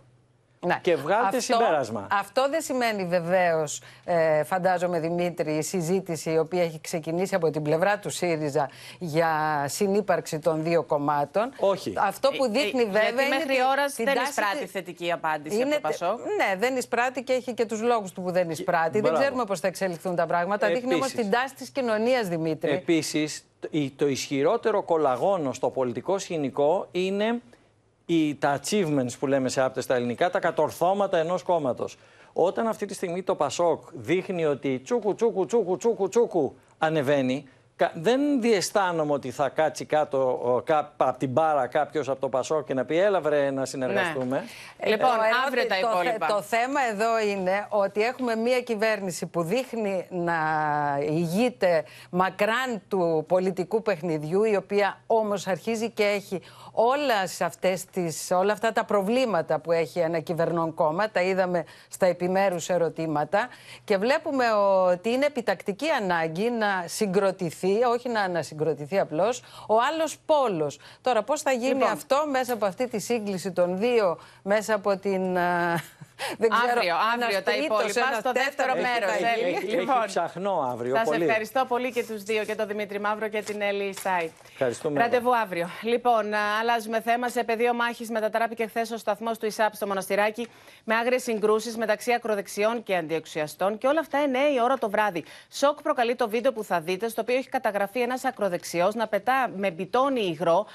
Ναι. Και βγάλτε συμπέρασμα. Αυτό δεν σημαίνει βεβαίως, ε, φαντάζομαι Δημήτρη, η συζήτηση η οποία έχει ξεκινήσει από την πλευρά του ΣΥΡΙΖΑ για συνύπαρξη των δύο κομμάτων. Όχι. Αυτό που Ε, δείχνει ε, βέβαια. γιατί είναι μέχρι τη- ώρας την δεν τάση εισπράττει της- θετική απάντηση από το Πασόκ. Ναι, δεν εισπράττει και έχει και τους λόγους του που δεν εισπράττει. Δεν μπράβο. ξέρουμε πώς θα εξελιχθούν τα πράγματα. Δείχνει όμως Επίσης. την τάση της κοινωνίας, Δημήτρη. Επίσης, το- η- το ισχυρότερο κολαγόνο στο πολιτικό σκηνικό είναι οι, τα achievements που λέμε σε άπτες στα ελληνικά, τα κατορθώματα ενός κόμματος. Όταν αυτή τη στιγμή το Πασόκ δείχνει ότι τσούκου, τσούκου, τσούκου, τσούκου, τσούκου ανεβαίνει, κα- δεν διαισθάνομαι ότι θα κάτσει κάτω από την μπάρα κάποιος από το Πασόκ και να πει έλα βρε να συνεργαστούμε. Λοιπόν, Το ερώτημα- αύριο τα το θε- υπόλοιπα. Το, θέμα εδώ είναι ότι έχουμε μια κυβέρνηση που δείχνει να ηγείται μακράν του πολιτικού παιχνιδιού, η οποία όμως αρχίζει και έχει όλες αυτές τις, όλα αυτά τα προβλήματα που έχει ένα κυβερνών κόμμα. Τα είδαμε στα επιμέρους ερωτήματα και βλέπουμε ότι είναι επιτακτική ανάγκη να συγκροτηθεί, όχι να ανασυγκροτηθεί απλώς, ο άλλος πόλος. Τώρα πώς θα γίνει Λοιπόν. αυτό μέσα από αυτή τη σύγκληση των δύο, μέσα από την... α, Δεν ξέρω, Αύριο, αύριο ένας τα τρίτος, υπόλοιπα ένας στο δεύτερο τέταρτος, μέρος. τι θα Έλλη. γίνει. Έχει, Λοιπόν, έχει ψαχνό αύριο Σας πολύ. ευχαριστώ πολύ και τους δύο, και τον Δημήτρη Μαύρο και την Έλλη Στάιτ. Ευχαριστούμε. Ραντεβού αύριο. Λοιπόν, α, αλλάζουμε θέμα. Σε πεδίο μάχης μετατράπηκε χθες ο σταθμός του ΙΣΑΠ στο Μοναστηράκι με άγριες συγκρούσεις μεταξύ ακροδεξιών και αντιεξουσιαστών. Και όλα αυτά 9 η ώρα το βράδυ. Σοκ προκαλεί το βίντεο που θα δείτε, στο οποίο έχει καταγραφεί ένας ακροδεξιός να πετά με μπιτόνι υγρό,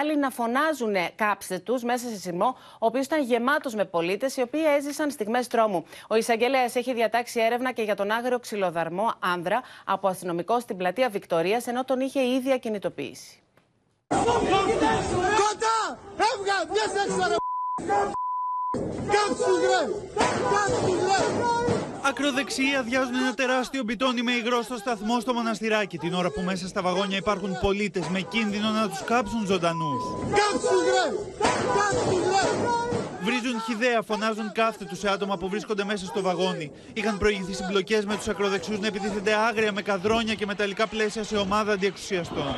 άλλοι να φωνάζουν κάψτε τους μέσα σε σειρμό, ο οποίος ήταν γεμάτος με πολίτες, οι οποίοι έζησαν στιγμές τρόμου. Ο εισαγγελέας έχει διατάξει έρευνα και για τον άγριο ξυλοδαρμό άνδρα από αστυνομικό στην πλατεία Βικτωρία, ενώ τον είχε ήδη ακινητοποιήσει. Κοντά! Έβγα! Βγες έξω ρε Κάψου ρε! Κάψου ρε! Ακροδεξιοί αδειάζουν ένα τεράστιο μπιτόνι με υγρό στο σταθμό στο μοναστηράκι την ώρα που μέσα στα βαγόνια υπάρχουν πολίτες με κίνδυνο να τους κάψουν ζωντανούς. Κάψου ρε! Κάψου ρε! Βρίζουν χιδέα, φωνάζουν κάφτε τους σε άτομα που βρίσκονται μέσα στο βαγόνι. Είχαν προηγηθεί συμπλοκές με τους ακροδεξιούς να επιτίθενται άγρια με καδρόνια και μεταλλικά πλαίσια σε ομάδα αντιεξουσιαστών.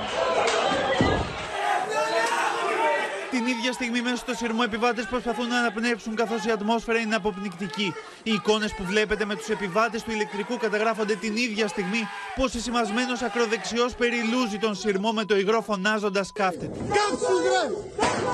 Την ίδια στιγμή μέσα στο σειρμό επιβάτες προσπαθούν να αναπνεύσουν καθώς η ατμόσφαιρα είναι αποπνικτική. Οι εικόνες που βλέπετε με τους επιβάτες του ηλεκτρικού καταγράφονται την ίδια στιγμή πως σημασμένος ακροδεξιός περιλούζει τον σειρμό με το υγρό φωνάζοντας κάφτε του. Κάψου ρε!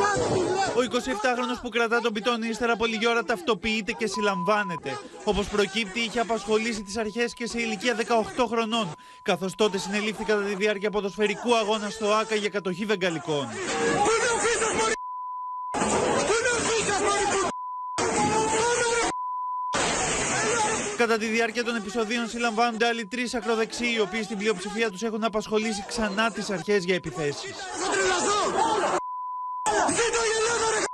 Κάψου ρε! Ο 27χρονο που κρατά τον πιτόνι ύστερα από λίγη ώρα ταυτοποιείται και συλλαμβάνεται. Όπως προκύπτει, είχε απασχολήσει τις αρχές και σε ηλικία 18 χρονών, καθώς τότε συνελήφθη κατά τη διάρκεια ποδοσφαιρικού αγώνα στο ΑΚΑ για κατοχή βεγγαλικών. Κατά τη διάρκεια των επεισοδίων συλλαμβάνονται άλλοι τρεις ακροδεξιοί, οι οποίοι στην πλειοψηφία τους έχουν απασχολήσει ξανά τις αρχές για επιθέσεις. Θα τρελαθώ! Ζήτω η Ελλάδα ρε!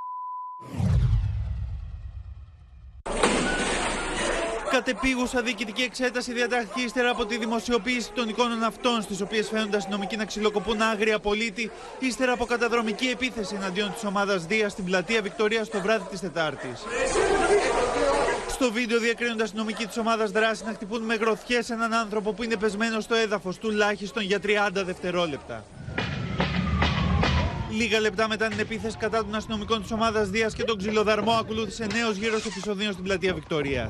Κατεπίγουσα διοικητική εξέταση διατάχθηκε ύστερα από τη δημοσιοποίηση των εικόνων αυτών, στις οποίες φαίνονται αστυνομικοί να ξυλοκοπούν άγρια πολίτη, ύστερα από καταδρομική επίθεση εναντίον της ομάδας Δία στην πλατεία Βικτωρία το βράδυ της Τετάρτης. Στο βίντεο διακρίνονται αστυνομικοί της ομάδας δράση να χτυπούν με γροθιές έναν άνθρωπο που είναι πεσμένο στο έδαφος, τουλάχιστον για 30 δευτερόλεπτα. Λίγα λεπτά μετά την επίθεση κατά των αστυνομικών της ομάδας Δίας και τον ξυλοδαρμό, ακολούθησε νέος γύρος επεισοδίων στην πλατεία Βικτωρία.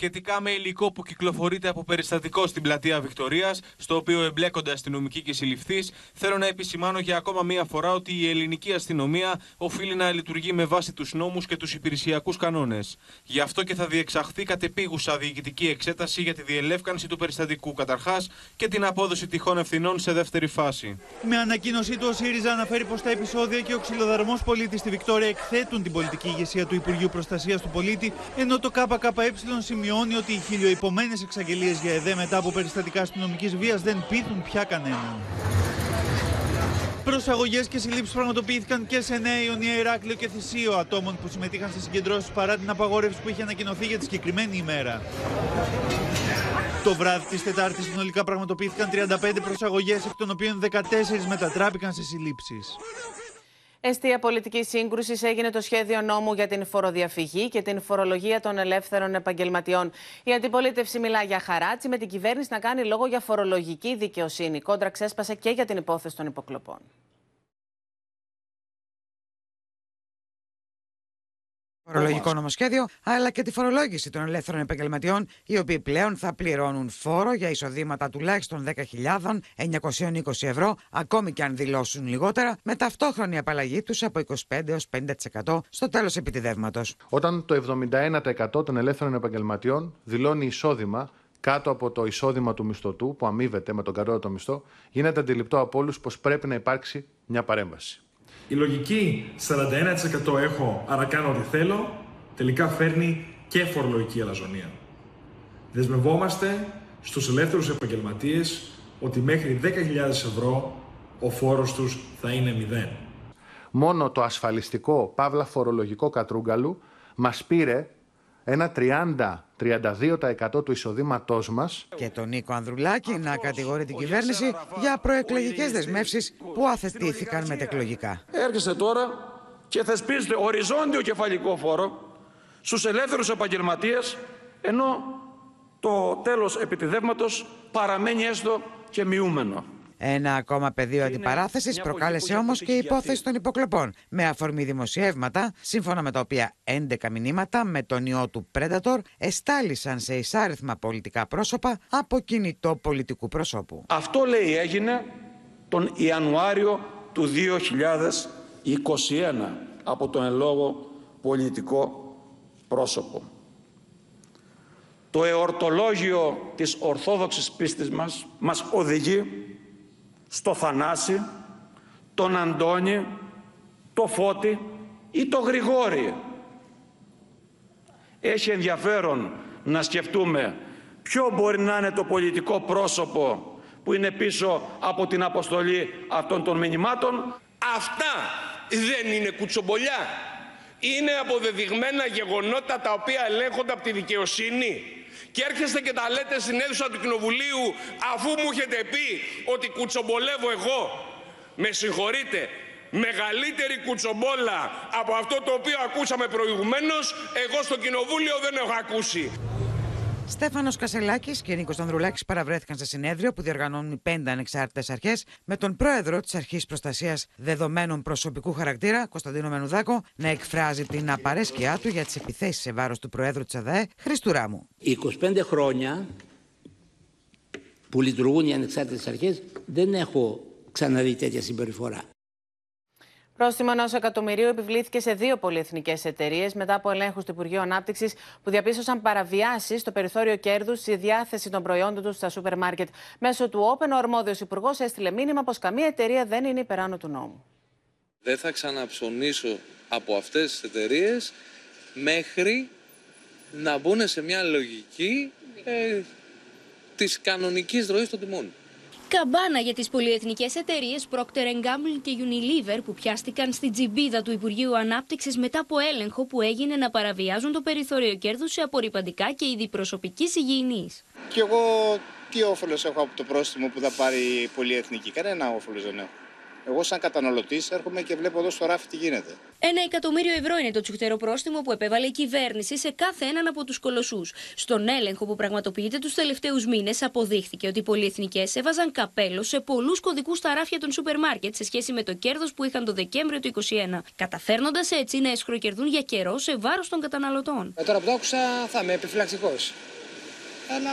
Σχετικά με υλικό που κυκλοφορείται από περιστατικό στην πλατεία Βικτωρία, στο οποίο εμπλέκονται αστυνομικοί και συλληφθείς, θέλω να επισημάνω για ακόμα μία φορά ότι η ελληνική αστυνομία οφείλει να λειτουργεί με βάση τους νόμους και τους υπηρεσιακούς κανόνες. Γι' αυτό και θα διεξαχθεί κατεπίγουσα διοικητική εξέταση για τη διελεύκανση του περιστατικού καταρχάς και την απόδοση τυχών ευθυνών σε δεύτερη φάση. Με ανακοίνωσή του, ο ΣΥΡΙΖΑ αναφέρει πως τα επεισόδια και ο ξυλοδαρμός πολίτη στη Βικτόρια εκθέτουν την πολιτική ηγεσία του Υπουργείου Προστασίας του Πολίτη, ενώ το ΚΚΕ σημειώνει ότι οι χιλιοϊπωμένες εξαγγελίες για ΕΔΕ μετά από περιστατικά αστυνομικής βίας δεν πείθουν πια κανέναν. Προσαγωγές και συλλήψεις πραγματοποιήθηκαν και σε Νέα Ιωνία, Ηράκλειο και Θησίο ατόμων που συμμετείχαν σε συγκεντρώσεις παρά την απαγόρευση που είχε ανακοινωθεί για τη συγκεκριμένη ημέρα. Το βράδυ της Τετάρτης συνολικά πραγματοποιήθηκαν 35 προσαγωγές, εκ των οποίων 14 μετατράπηκαν σε συλλήψεις. Αιστεία πολιτικής σύγκρουσης έγινε το σχέδιο νόμου για την φοροδιαφυγή και την φορολογία των ελεύθερων επαγγελματιών. Η αντιπολίτευση μιλά για χαράτσι, με την κυβέρνηση να κάνει λόγο για φορολογική δικαιοσύνη. Κόντρα ξέσπασε και για την υπόθεση των υποκλοπών. Φορολογικό νομοσχέδιο, αλλά και τη φορολόγηση των ελεύθερων επαγγελματιών, οι οποίοι πλέον θα πληρώνουν φόρο για εισοδήματα τουλάχιστον 10.920 ευρώ, ακόμη και αν δηλώσουν λιγότερα, με ταυτόχρονη απαλλαγή τους από 25 έως 50% στο τέλος επιτιδεύματος. Όταν το 71% των ελεύθερων επαγγελματιών δηλώνει εισόδημα κάτω από το εισόδημα του μισθωτού, που αμείβεται με τον κατώτατο μισθό, γίνεται αντιληπτό από όλους πως πρέπει να υπάρξει μια παρέμβαση. Η λογική 41% έχω, άρα κάνω ό,τι θέλω, τελικά φέρνει και φορολογική αλαζονία. Δεσμευόμαστε στους ελεύθερους επαγγελματίες ότι μέχρι 10.000 ευρώ ο φόρος τους θα είναι μηδέν. Μόνο το ασφαλιστικό, παύλα φορολογικό κατρούγκαλου, μας πήρε ένα 30-32% του εισοδήματός μας. Και τον Νίκο Ανδρουλάκη να κατηγορεί την κυβέρνηση για προεκλογικές δεσμεύσεις που αθετήθηκαν μετεκλογικά. Έρχεστε τώρα και θεσπίζετε οριζόντιο κεφαλικό φόρο στους ελεύθερους επαγγελματίες ενώ το τέλος επιτιδεύματος παραμένει έστω και μειούμενο. Ένα ακόμα πεδίο αντιπαράθεσης προκάλεσε όμως και η υπόθεση των υποκλοπών, με αφορμή δημοσιεύματα, σύμφωνα με τα οποία 11 μηνύματα με τον ιό του Predator εστάλησαν σε εισάριθμα πολιτικά πρόσωπα από κινητό πολιτικού προσώπου. Αυτό λέει έγινε τον Ιανουάριο του 2021 από τον ελόγο πολιτικό πρόσωπο. Το εορτολόγιο της Ορθόδοξης πίστης μας μας οδηγεί στο Θανάση, τον Αντώνη, το Φώτη ή το Γρηγόρη. Έχει ενδιαφέρον να σκεφτούμε ποιο μπορεί να είναι το πολιτικό πρόσωπο που είναι πίσω από την αποστολή αυτών των μηνυμάτων. Αυτά δεν είναι κουτσομπολιά. Είναι αποδεδειγμένα γεγονότα τα οποία ελέγχονται από τη δικαιοσύνη και έρχεστε και τα λέτε στην αίθουσα του Κοινοβουλίου αφού μου έχετε πει ότι κουτσομπολεύω εγώ. Με συγχωρείτε, μεγαλύτερη κουτσομπόλα από αυτό το οποίο ακούσαμε προηγουμένως, εγώ στο Κοινοβούλιο δεν έχω ακούσει. Στέφανος Κασελάκης και Νίκος Ανδρουλάκης παραβρέθηκαν σε συνέδριο που διοργανώνουν οι πέντε ανεξάρτητες αρχές με τον πρόεδρο της Αρχής Προστασίας Δεδομένων Προσωπικού Χαρακτήρα, Κωνσταντίνο Μενουδάκο, να εκφράζει την απαρέσκειά του για τις επιθέσεις σε βάρος του Προέδρου της ΑΔΑΕ, Χριστού Ράμου. 25 χρόνια που λειτουργούν οι ανεξάρτητες αρχές δεν έχω ξαναδεί τέτοια συμπεριφορά. Πρόστιμο ενός εκατομμυρίου επιβλήθηκε σε δύο πολυεθνικές εταιρείες μετά από ελέγχους του Υπουργείου Ανάπτυξης που διαπίστωσαν παραβιάσεις στο περιθώριο κέρδους στη διάθεση των προϊόντων τους στα σούπερ μάρκετ. Μέσω του Open, ο αρμόδιος υπουργός έστειλε μήνυμα πως καμία εταιρεία δεν είναι υπεράνω του νόμου. Δεν θα ξαναψωνίσω από αυτές τις εταιρείες μέχρι να μπουν σε μια λογική ε, της κανονικής ροής των τιμών. Καμπάνα για τις πολυεθνικές εταιρείες Procter Gamble και Unilever που πιάστηκαν στην τζιμπίδα του Υπουργείου Ανάπτυξης μετά από έλεγχο που έγινε να παραβιάζουν το περιθώριο κέρδους σε απορριπαντικά και είδη προσωπικής υγιεινής. Και εγώ τι όφελος έχω από το πρόστιμο που θα πάρει η πολυεθνική; Κανένα όφελος δεν έχω. Εγώ, σαν καταναλωτής, έρχομαι και βλέπω εδώ στο ράφι τι γίνεται. Ένα εκατομμύριο ευρώ είναι το τσουχτερό πρόστιμο που επέβαλε η κυβέρνηση σε κάθε έναν από τους κολοσσούς. Στον έλεγχο που πραγματοποιείται τους τελευταίους μήνες, αποδείχθηκε ότι οι πολυεθνικές έβαζαν καπέλο σε πολλούς κωδικούς στα ράφια των σούπερ μάρκετ σε σχέση με το κέρδος που είχαν το Δεκέμβριο του 2021. Καταφέρνοντας έτσι να εσχροκερδούν για καιρό σε βάρος των καταναλωτών. Ε, τώρα που το άκουσα, θα είμαι επιφυλακτικός. Αλλά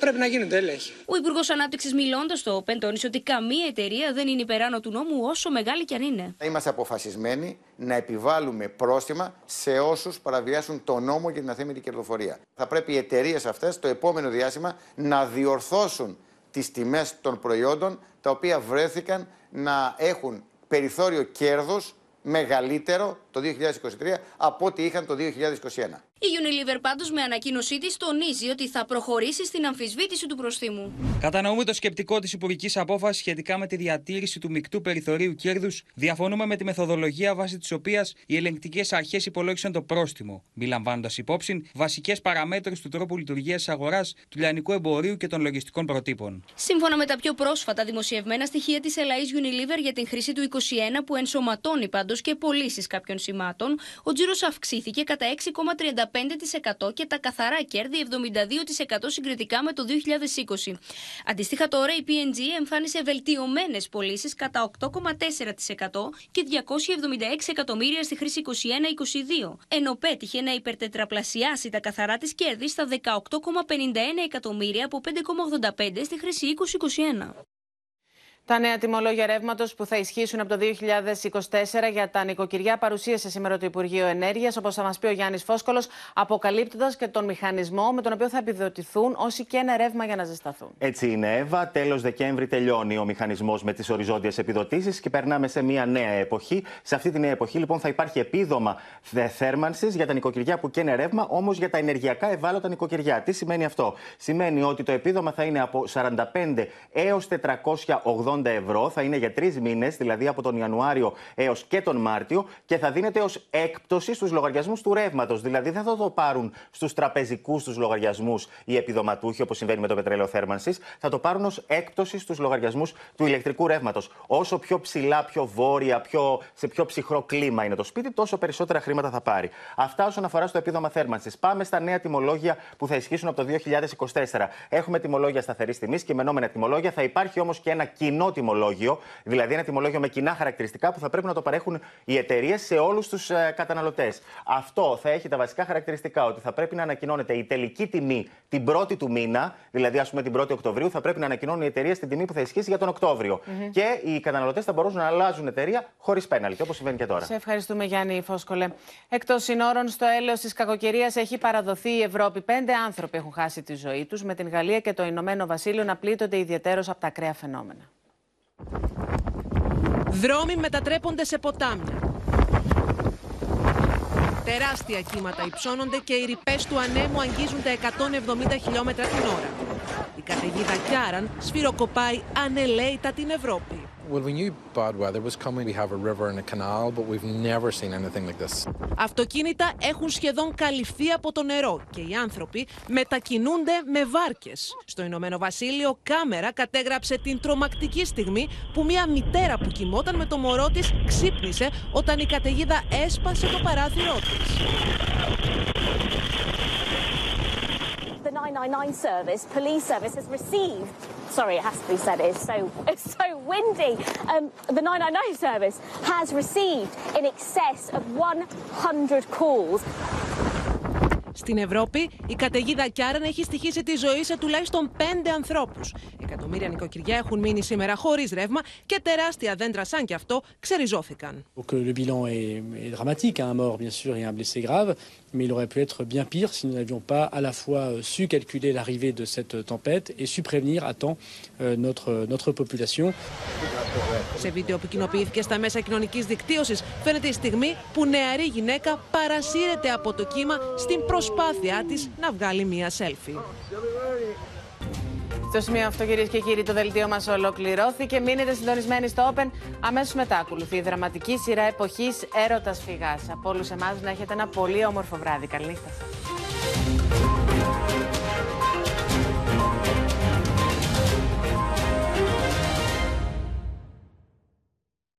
πρέπει να γίνονται έλεγχοι. Ο Υπουργός Ανάπτυξης, μιλώντας στο ΟΠΕΝ, τόνισε ότι καμία εταιρεία δεν είναι υπεράνω του νόμου, όσο μεγάλη κι αν είναι. Είμαστε αποφασισμένοι να επιβάλλουμε πρόστιμα σε όσους παραβιάσουν το νόμο για την αθέμητη κερδοφορία. Θα πρέπει οι εταιρείες αυτές το επόμενο διάστημα να διορθώσουν τις τιμές των προϊόντων τα οποία βρέθηκαν να έχουν περιθώριο κέρδους μεγαλύτερο το 2023 από ό,τι είχαν το 2021. Η Unilever πάντως με ανακοίνωσή της τονίζει ότι θα προχωρήσει στην αμφισβήτηση του προστίμου. Κατανοούμε το σκεπτικό της Υπουργικής Απόφασης σχετικά με τη διατήρηση του μεικτού περιθωρίου κέρδους. Διαφωνούμε με τη μεθοδολογία βάσει της οποίας οι ελεγκτικές αρχές υπολόγισαν το πρόστιμο, μη λαμβάνοντας υπόψη βασικές παραμέτρους του τρόπου λειτουργίας της αγοράς, του λιανικού εμπορίου και των λογιστικών προτύπων. Σύμφωνα με τα πιο πρόσφατα δημοσιευμένα στοιχεία της Ελλαή Unilever για την χρήση του 21, που ενσωματώνει πάντως και πωλήσεις κάποιων σημάτων, ο τζίρος αυξήθηκε κατά 6,35% και τα καθαρά κέρδη 72% συγκριτικά με το 2020. Αντίστοιχα, τώρα η PNG εμφάνισε βελτιωμένες πωλήσεις κατά 8,4% και 276 εκατομμύρια στη χρήση 21-22, ενώ πέτυχε να υπερτετραπλασιάσει τα καθαρά της κέρδη στα 18,51 εκατομμύρια από 5,85 στη χρήση 2021. Τα νέα τιμολόγια ρεύματος που θα ισχύσουν από το 2024 για τα νοικοκυριά παρουσίασε σήμερα το Υπουργείο Ενέργειας, όπως θα μας πει ο Γιάννης Φόσκολο, αποκαλύπτοντας και τον μηχανισμό με τον οποίο θα επιδοτηθούν όσοι και ένα ρεύμα για να ζεσταθούν. Έτσι είναι, Εύα. Τέλος Δεκέμβρη τελειώνει ο μηχανισμός με τις οριζόντιες επιδοτήσεις και περνάμε σε μια νέα εποχή. Σε αυτή τη νέα εποχή, λοιπόν, θα υπάρχει επίδομα θέρμανσης για τα νοικοκυριά που καίνε ρεύμα, όμως για τα ενεργειακά ευάλωτα νοικοκυριά. Τι σημαίνει αυτό, Σημαίνει ότι το επίδομα θα είναι από 45 έως 480 ευρώ. Θα είναι για τρεις μήνες, δηλαδή από τον Ιανουάριο έως και τον Μάρτιο, και θα δίνεται ως έκπτωση στους λογαριασμούς του ρεύματος. Δηλαδή δεν θα το πάρουν στους τραπεζικούς τους λογαριασμούς οι επιδοματούχοι, όπως συμβαίνει με το πετρέλαιο θέρμανσης. Θα το πάρουν ως έκπτωση στους λογαριασμούς του ηλεκτρικού ρεύματος. Όσο πιο ψηλά, πιο βόρεια, πιο, σε πιο ψυχρό κλίμα είναι το σπίτι, τόσο περισσότερα χρήματα θα πάρει. Αυτά όσον αφορά στο επίδομα θέρμανσης. Πάμε στα νέα τιμολόγια που θα ισχύσουν από το 2024. Έχουμε τιμολόγια σταθερής τιμής, κειμενόμενα τιμολόγια. Θα υπάρχει όμως και ένα κοινό τιμολόγιο, δηλαδή ένα τιμολόγιο με κοινά χαρακτηριστικά που θα πρέπει να το παρέχουν οι εταιρείες σε όλους τους ε, καταναλωτές. Αυτό θα έχει τα βασικά χαρακτηριστικά ότι θα πρέπει να ανακοινώνεται η τελική τιμή την πρώτη του μήνα, δηλαδή ας πούμε την 1η Οκτωβρίου, θα πρέπει να ανακοινώνουν οι εταιρείες την τιμή που θα ισχύσει για τον οκτωβριο Και οι καταναλωτές θα μπορούν να αλλάζουν εταιρεία χωρίς πέναλτι, όπως συμβαίνει και τώρα. Σε ευχαριστούμε, Γιάννη Φόσκολε. Εκτός συνόρων, στο έλεος της κακοκαιρίας έχει παραδοθεί η Ευρώπη. Πέντε άνθρωποι έχουν χάσει τη ζωή τους, με την Γαλλία και το Ηνωμένο Βασίλειο να πλήττονται ιδιαίτερω από τα ακραία φαινόμενα. Δρόμοι μετατρέπονται σε ποτάμια. Τεράστια κύματα υψώνονται και οι ρηπές του ανέμου αγγίζουν τα 170 χιλιόμετρα την ώρα. Η καταιγίδα Κιάραν σφυροκοπάει ανελαίητα την Ευρώπη. Well, we knew bad weather was coming. We have a river and a canal, but we've never seen anything like this. Αυτοκίνητα έχουν σχεδόν καλυφθεί από το νερό και οι άνθρωποι μετακινούνται με βάρκες. Στο Ηνωμένο Βασίλειο, κάμερα κατέγραψε την τρομακτική στιγμή που μια μητέρα που κοιμόταν με το μωρό της ξύπνησε όταν η καταιγίδα έσπασε το παράθυρό της. The 999 service, police service, has received. Sorry, it has to be said. It's so it's so windy. Um, the 999 service has received in excess of 100 calls. Στην Ευρώπη, η καταιγίδα Κιάραν έχει στοιχήσει τη ζωή σε τουλάχιστον πέντε ανθρώπους. Εκατομμύρια νοικοκυριά έχουν μείνει σήμερα χωρίς ρεύμα και τεράστια δέντρα σαν κι αυτό ξεριζώθηκαν. Donc le bilan est, est dramatique, un mort bien sûr et un blessé grave, mais il aurait pu être bien pire si nous n'avions pas à la fois su calculer l'arrivée de cette tempête et su prévenir à temps euh, notre, notre population. Σε βίντεο που κοινοποιήθηκε στα μέσα κοινωνικής δικτύωσης, φαίνεται η στιγμή που νεαρή γυναίκα παρασύρεται από το κύμα στην προσπάθειά της να βγάλει μία selfie. Στο σημείο αυτό, κυρίες και κύριοι, το δελτίο μας ολοκληρώθηκε. Μείνετε συντονισμένοι στο Open. Αμέσως μετά ακολουθεί η δραματική σειρά εποχής Έρωτας Φυγάς. Από όλους εμάς να έχετε ένα πολύ όμορφο βράδυ. Καληνύχτα σας.